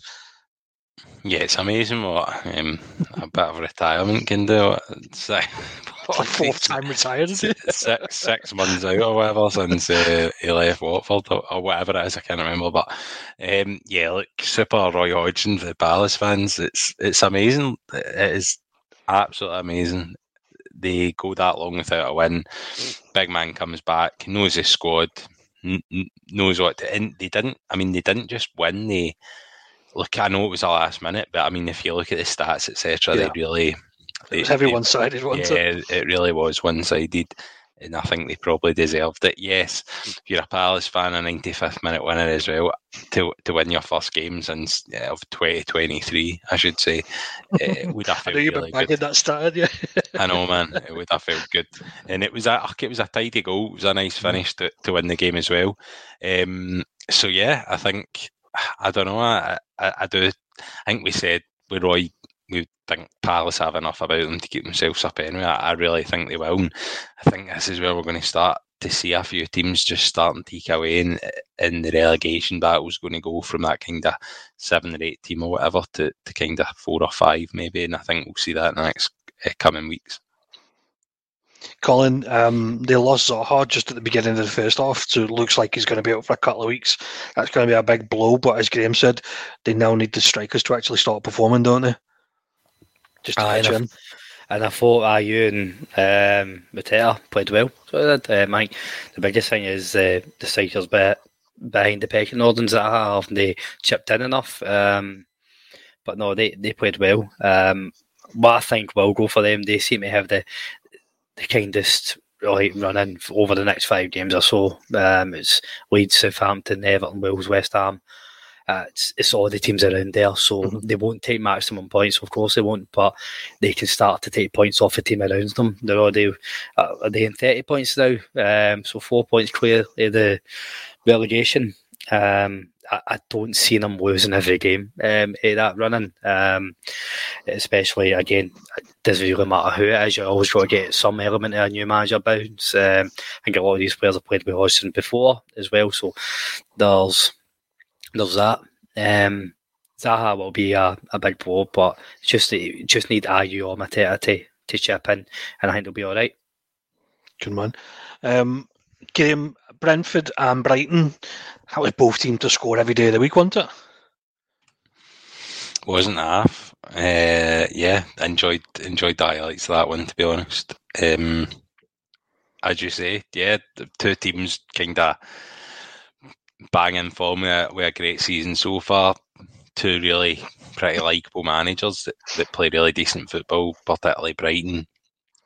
Speaker 4: Yeah, it's amazing what um, a bit of retirement can do. It's like,
Speaker 2: fourth time retired, is it?
Speaker 4: six, six months out or whatever since uh, he left Watford or, or, whatever it is, I can't remember. But um, yeah, like super Roy Hodgson for the Palace fans. It's it's amazing. It is absolutely amazing. They go that long without a win. Big man comes back, knows his squad, n- knows what to. And they didn't. I mean, they didn't just win. They look. I know it was a last minute, but I mean, if you look at the stats, etc., yeah. they really.
Speaker 2: They, it was heavy one sided,
Speaker 4: wasn't yeah, it? it really was one sided and I think they probably deserved it. Yes, if you're a Palace fan, a 95th minute winner as well, to to win your first game since yeah, of 2023, I should say, eh, it would have felt I know you've really been good.
Speaker 2: that started, yeah.
Speaker 4: I know, man, it would have felt good, and it was a it was a tidy goal. It was a nice mm-hmm. finish to, to win the game as well. Um, so yeah, I think I don't know. I, I, I do. I think we said with Roy we think Palace have enough about them to keep themselves up anyway. I, I really think they will. And I think this is where we're going to start to see a few teams just starting to take away in, in the relegation battle is going to go from that kind of seven or eight team or whatever to, to kind of four or five maybe. And I think we'll see that in the next uh, coming weeks.
Speaker 2: Colin, um, they lost Zaha just at the beginning of the first half, so it looks like he's going to be out for a couple of weeks. That's going to be a big blow, but as Graham said, they now need the strikers to actually start performing, don't they?
Speaker 3: just to uh, and, I, and I thought Ayew and um, Mateta played well. So uh, Mike, the biggest thing is uh, the cycles bit behind the pecking orders that I have, they chipped in enough. Um, but no, they, they played well. Um, what I think will go for them, they seem to have the the kindest like running over the next five games or so. Um, it's Leeds, Southampton, Everton, Wolves, West Ham. Uh, it's, it's all the teams around there, so mm-hmm. they won't take maximum points. Of course, they won't, but they can start to take points off the team around them. They're already uh, are they in thirty points now? Um, so four points clear of the relegation. Um, I, I, don't see them losing every game um, that running. Um, especially again, it doesn't really matter who it is. You always got to get some element of a new manager bounce. Um, I think a lot of these players have played with Hodgson before as well, so there's there's that. Um, Zaha will be a, a big blow, but just just need Ayew or Mateta to, to chip in, and I think they'll be all right.
Speaker 2: Good man. Um, game Brentford and Brighton. That was both teams to score every day of the week, wasn't it?
Speaker 4: Wasn't half. Uh, yeah, enjoyed enjoyed the highlights of that one. To be honest, um, as you say, yeah, the two teams kind of banging form with a, a great season so far. Two really pretty likeable managers that, that play really decent football, particularly Brighton.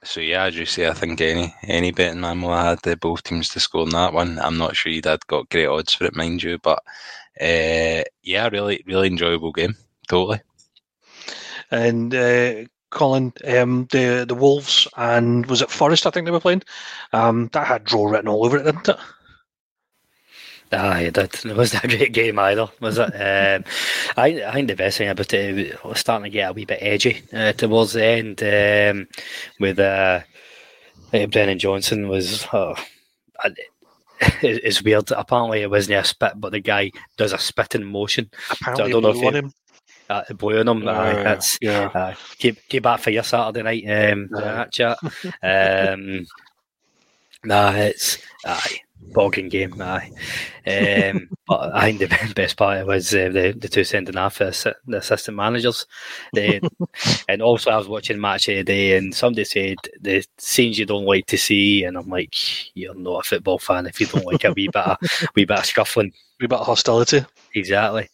Speaker 4: So yeah, as you say, I think any any betting man will have had both teams to score in that one. I'm not sure you'd had got great odds for it, mind you, but uh, yeah, really really enjoyable game, totally.
Speaker 2: And uh, Colin, um, the the Wolves and was it Forest? I think they were playing. Um, that had draw written all over it, didn't it?
Speaker 3: It did. It wasn't a great game either, was it? um, I, I think the best thing about it it was starting to get a wee bit edgy uh, towards the end um, with uh, uh, Brennan Johnson was. Uh, it's weird. Apparently, it wasn't a spit, but the guy does a spitting motion.
Speaker 2: Apparently, so I don't know if him.
Speaker 3: Uh, blue on him. Uh, that's yeah. Uh, keep keep back for your Saturday night um, uh, chat. um, nah, it's aye bogging game, aye. Um, but I think the best part was uh, the the two sending off the assistant managers. They, and also, I was watching match of the day, and somebody said the scenes you don't like to see, and I'm like, you're not a football fan if you don't like a wee bit of wee bit of scuffling,
Speaker 2: wee bit of hostility.
Speaker 3: Exactly.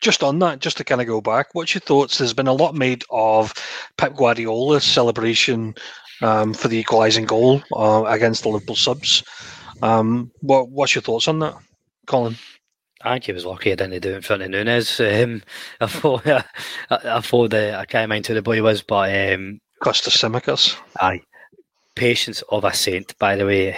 Speaker 2: Just on that, just to kind of go back, what's your thoughts? There's been a lot made of Pep Guardiola's celebration um, for the equalising goal uh, against the Liverpool subs. Um, what What's your thoughts on that, Colin?
Speaker 3: I think he was lucky I didn't do it in front of Nunez. Um, I thought I, I thought the I can't mind who the boy was, but um,
Speaker 2: Kostas Tsimikas.
Speaker 3: Aye, patience of a saint. By the way,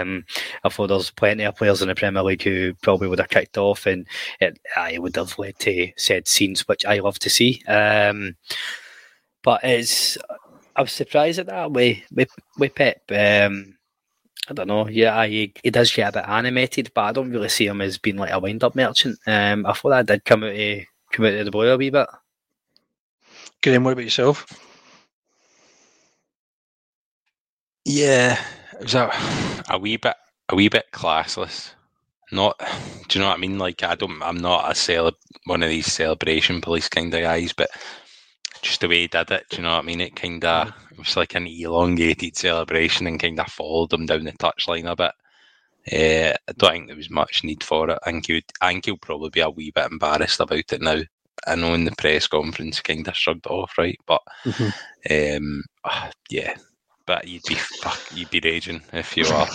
Speaker 3: um, I thought there's plenty of players in the Premier League who probably would have kicked off, and it, I would have led to said scenes which I love to see. Um, But it's I was surprised at that way with with Pep. Um, I don't know. Yeah, he, he does get a bit animated, but I don't really see him as being like a wind up merchant. Um, I thought that did come out of come out of the boy a wee bit.
Speaker 2: Graham, what about yourself?
Speaker 4: Yeah, it was a, a wee bit a wee bit classless. Not, do you know what I mean? Like I don't, I'm not a celeb, one of these celebration police kind of guys, but just the way he did it, do you know what I mean? It kind of it was like an elongated celebration and kind of followed him down the touchline a bit. Uh, I don't think there was much need for it. I think, would, I think he'll probably be a wee bit embarrassed about it now. I know in the press conference kind of shrugged it off, right? But mm-hmm. um, uh, yeah, but you'd be fuck, you'd be raging if you were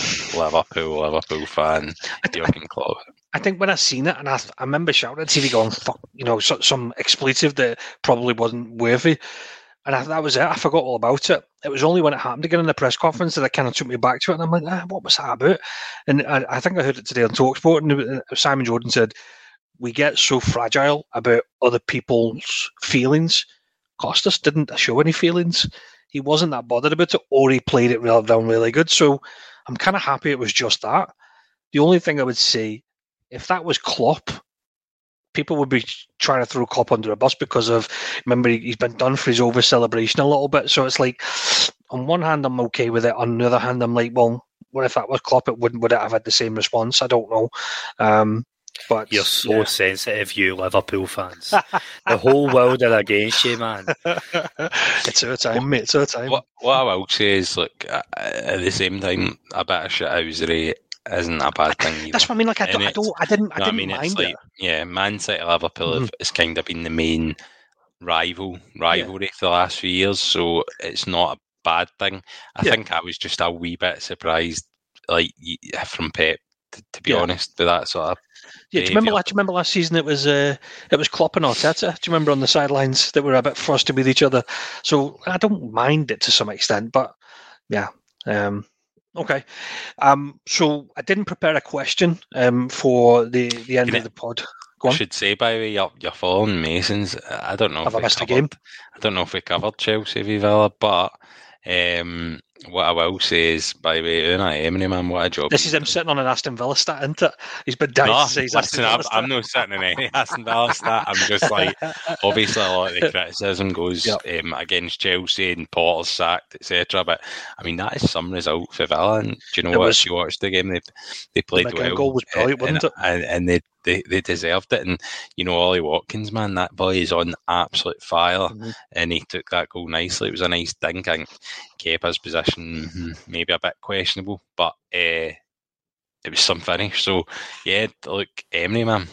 Speaker 4: Liverpool Liverpool fan. Jurgen Klopp.
Speaker 2: I think when I seen it, and I, I remember shouting at TV, going "fuck," you know, so, some expletive that probably wasn't worthy. And I, that was it. I forgot all about it. It was only when it happened again in the press conference that it kind of took me back to it. And I'm like, ah, what was that about? And I, I think I heard it today on Talksport. And Simon Jordan said, we get so fragile about other people's feelings. Costas didn't show any feelings he wasn't that bothered about it, or he played it down really good. So I'm kind of happy it was just that. The only thing I would say, if that was Klopp, people would be trying to throw Klopp under a bus because of remember he's been done for his over celebration a little bit. So it's like on one hand I'm okay with it, on the other hand I'm like, well, what if that was Klopp? It wouldn't would it have had the same response? I don't know. Um, but
Speaker 3: you're so yeah. sensitive, you Liverpool fans. the whole world are against you, man.
Speaker 2: it's our time, mate. It's our time.
Speaker 4: What, what I will say is, look, at the same time, i bet a bit of shithousery isn't a bad thing. Either.
Speaker 2: That's what I mean. Like, I, don't, I, don't, I didn't, I didn't I mean? mind like, it.
Speaker 4: Yeah, Man City Liverpool mm-hmm. has kind of been the main rival rivalry yeah. for the last few years, so it's not a bad thing. I yeah. think I was just a wee bit surprised, like from Pep, to, to be yeah. honest, with that sort of
Speaker 2: yeah, do you remember? Last, do you remember last season? It was uh, it was Klopp and Arteta. Do you remember on the sidelines that were a bit frosty with each other? So I don't mind it to some extent, but yeah. Um, okay. Um, so I didn't prepare a question um, for the the end of the pod.
Speaker 4: Go on. I should say by the way, you're, you're following Masons. I don't know
Speaker 2: Have
Speaker 4: if
Speaker 2: I missed covered, a game.
Speaker 4: I don't know if we covered Chelsea v Villa, but um, what I will say is, by the way, Unai Emery, man, what a job.
Speaker 2: This is him sitting on an Aston Villa stat, isn't it? He's been dying no, to say he's listen,
Speaker 4: I'm, I'm, not sitting in any Aston Villa stat. I'm just like, obviously, a lot of the criticism goes yep. um, against Chelsea and Potter's sacked, etc. But I mean, that is some result for Villa. And do you know it what? Was, you watched the game, they they played the well.
Speaker 2: goal was brilliant,
Speaker 4: and,
Speaker 2: wasn't it?
Speaker 4: And, and they they, they deserved it. And you know, Ollie Watkins, man, that boy is on absolute fire, mm-hmm. and he took that goal nicely. It was a nice dink. I Kepa's position mm-hmm. maybe a bit questionable, but uh, it was some finish. So yeah, look, Emery, man.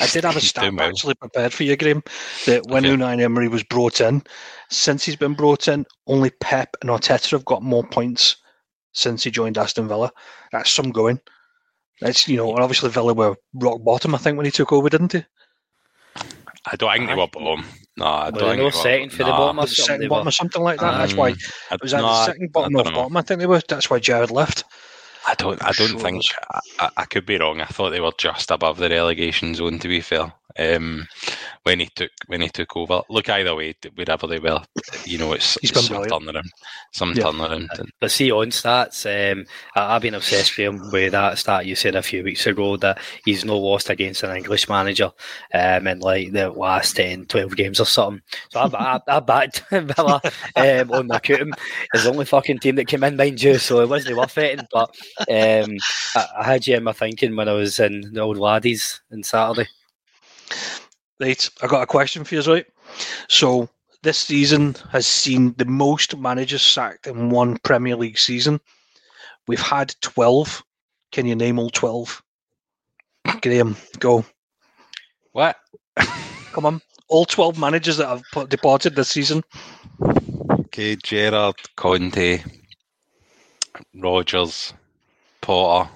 Speaker 2: I did have a stat well. actually prepared for you, Graham, that when okay. Unai Emery was brought in, since he's been brought in, only Pep and Arteta have got more points since he joined Aston Villa. That's some going. That's you know, obviously Villa were rock bottom. I think when he took over, didn't he?
Speaker 4: I don't think they were bottom. No, I don't think
Speaker 3: they were second for the bottom, or
Speaker 2: second bottom or something like that. Um, That's why it was at no, the second bottom or bottom. I think they were. That's why Gerrard left.
Speaker 4: I don't. I don't sure think. I, I, could be wrong. I thought they were just above the relegation zone. To be fair, um, when he took when he took over. Look, either way, wherever they were, you know, it's, He's it's some turnaround, some yeah. turnaround.
Speaker 3: But see on stats, um, I, have been obsessed with him with that stat you said a few weeks ago that he's no lost against an English manager um, in like the last 10, 12 games or something. So I, I, I backed Villa um, on my Cootum. It's the only fucking team that came in, mind you, so it wasn't worth it. But um, I, I had you in my thinking when I was in the old laddies on Saturday.
Speaker 2: Right, I got a question for you, right? So this season has seen the most managers sacked in one Premier League season. We've had twelve. Can you name all twelve? Graham, go.
Speaker 4: What?
Speaker 2: Come on, all twelve managers that have departed this season.
Speaker 4: Okay, Gerrard, Conte, Rodgers, Potter.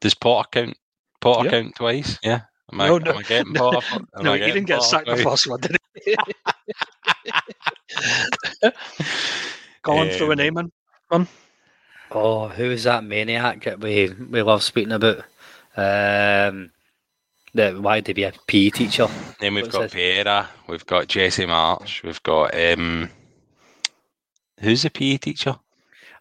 Speaker 4: Does Potter count? Potter yep. count twice? Yeah. Am I, no, no, I getting no, off?
Speaker 2: no, he didn't get sacked the first one, did he? Go on, um, throw a name in. Come on.
Speaker 3: Oh, who is that maniac that we we love speaking about? Um, The why to be a PE teacher?
Speaker 4: Then we've
Speaker 3: What's
Speaker 4: got
Speaker 3: this?
Speaker 4: Pereira, we've got Jesse Marsch, we've got um, who's the PE teacher?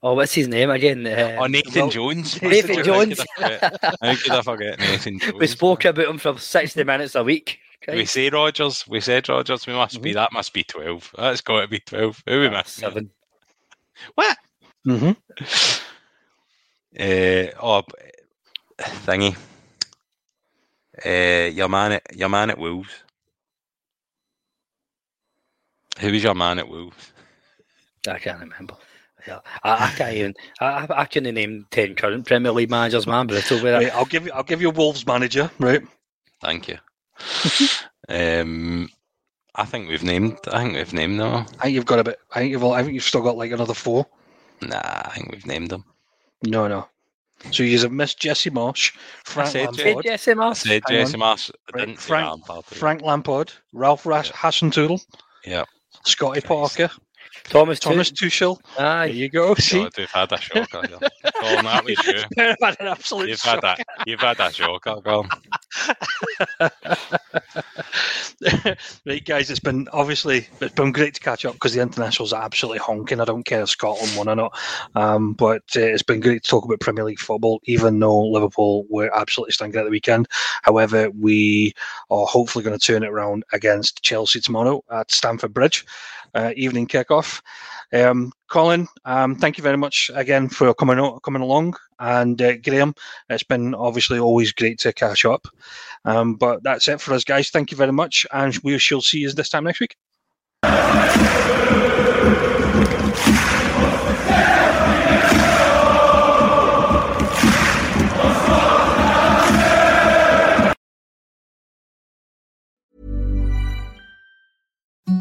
Speaker 3: Oh, what's his name again? Uh,
Speaker 4: oh, Nathan
Speaker 2: well,
Speaker 4: Jones.
Speaker 3: Nathan
Speaker 4: How
Speaker 3: Jones.
Speaker 4: I How could I forget Nathan Jones?
Speaker 3: we spoke about him for sixty minutes a week.
Speaker 4: We
Speaker 3: Christ.
Speaker 4: say Rodgers. We said Rodgers. We must be. That must be twelve. That's got to be twelve. Who we missed?
Speaker 3: Seven.
Speaker 4: What?
Speaker 2: Mm-hmm.
Speaker 4: Uh, oh, thingy. Uh, your man at your man at Wolves. Who was your man at Wolves?
Speaker 3: I can't remember. Yeah, I, I can't even. I, I- I couldn't name ten current Premier League managers, man. Brutal with that.
Speaker 2: Right, I'll give you. I'll give you a Wolves manager. Right.
Speaker 4: Thank you. um, I think we've named. I think we've named them.
Speaker 2: I think you've got a bit. I think you've. I think you've still got like another four.
Speaker 4: Nah, I think we've named them.
Speaker 2: No, no. So you have missed Jesse Marsch, Frank
Speaker 4: said
Speaker 2: Lampard,
Speaker 3: Hey, Jesse
Speaker 4: I
Speaker 3: Marsch.
Speaker 4: said Jesse. Marsch. I
Speaker 2: Right, Frank-
Speaker 4: Lampard.
Speaker 2: Frank Lampard, Ralph Ras- Hasenhüttl,
Speaker 4: Yeah.
Speaker 2: Scotty
Speaker 4: Christ.
Speaker 2: Parker,
Speaker 3: Thomas.
Speaker 2: Thomas
Speaker 3: Tuchel.
Speaker 2: Tuchel. There you go. See,
Speaker 4: God, we've had a shocker. here. Colin, that was you.
Speaker 2: I've had an absolute
Speaker 4: You've had
Speaker 2: shock.
Speaker 4: that. You've had a shocker, Colin.
Speaker 2: right, guys, it's been obviously it's been great to catch up because the internationals are absolutely honking. I don't care if Scotland won or not, um, but uh, it's been great to talk about Premier League football, even though Liverpool were absolutely stinking at the weekend. However, we are hopefully going to turn it around against Chelsea tomorrow at Stamford Bridge, uh, evening kickoff. Um, Colin, um, thank you very much again for coming o- coming along, and uh, Graham, it's been obviously always great to catch up. Um, but that's it for us, guys. Thank you very much, and we shall see you this time next week.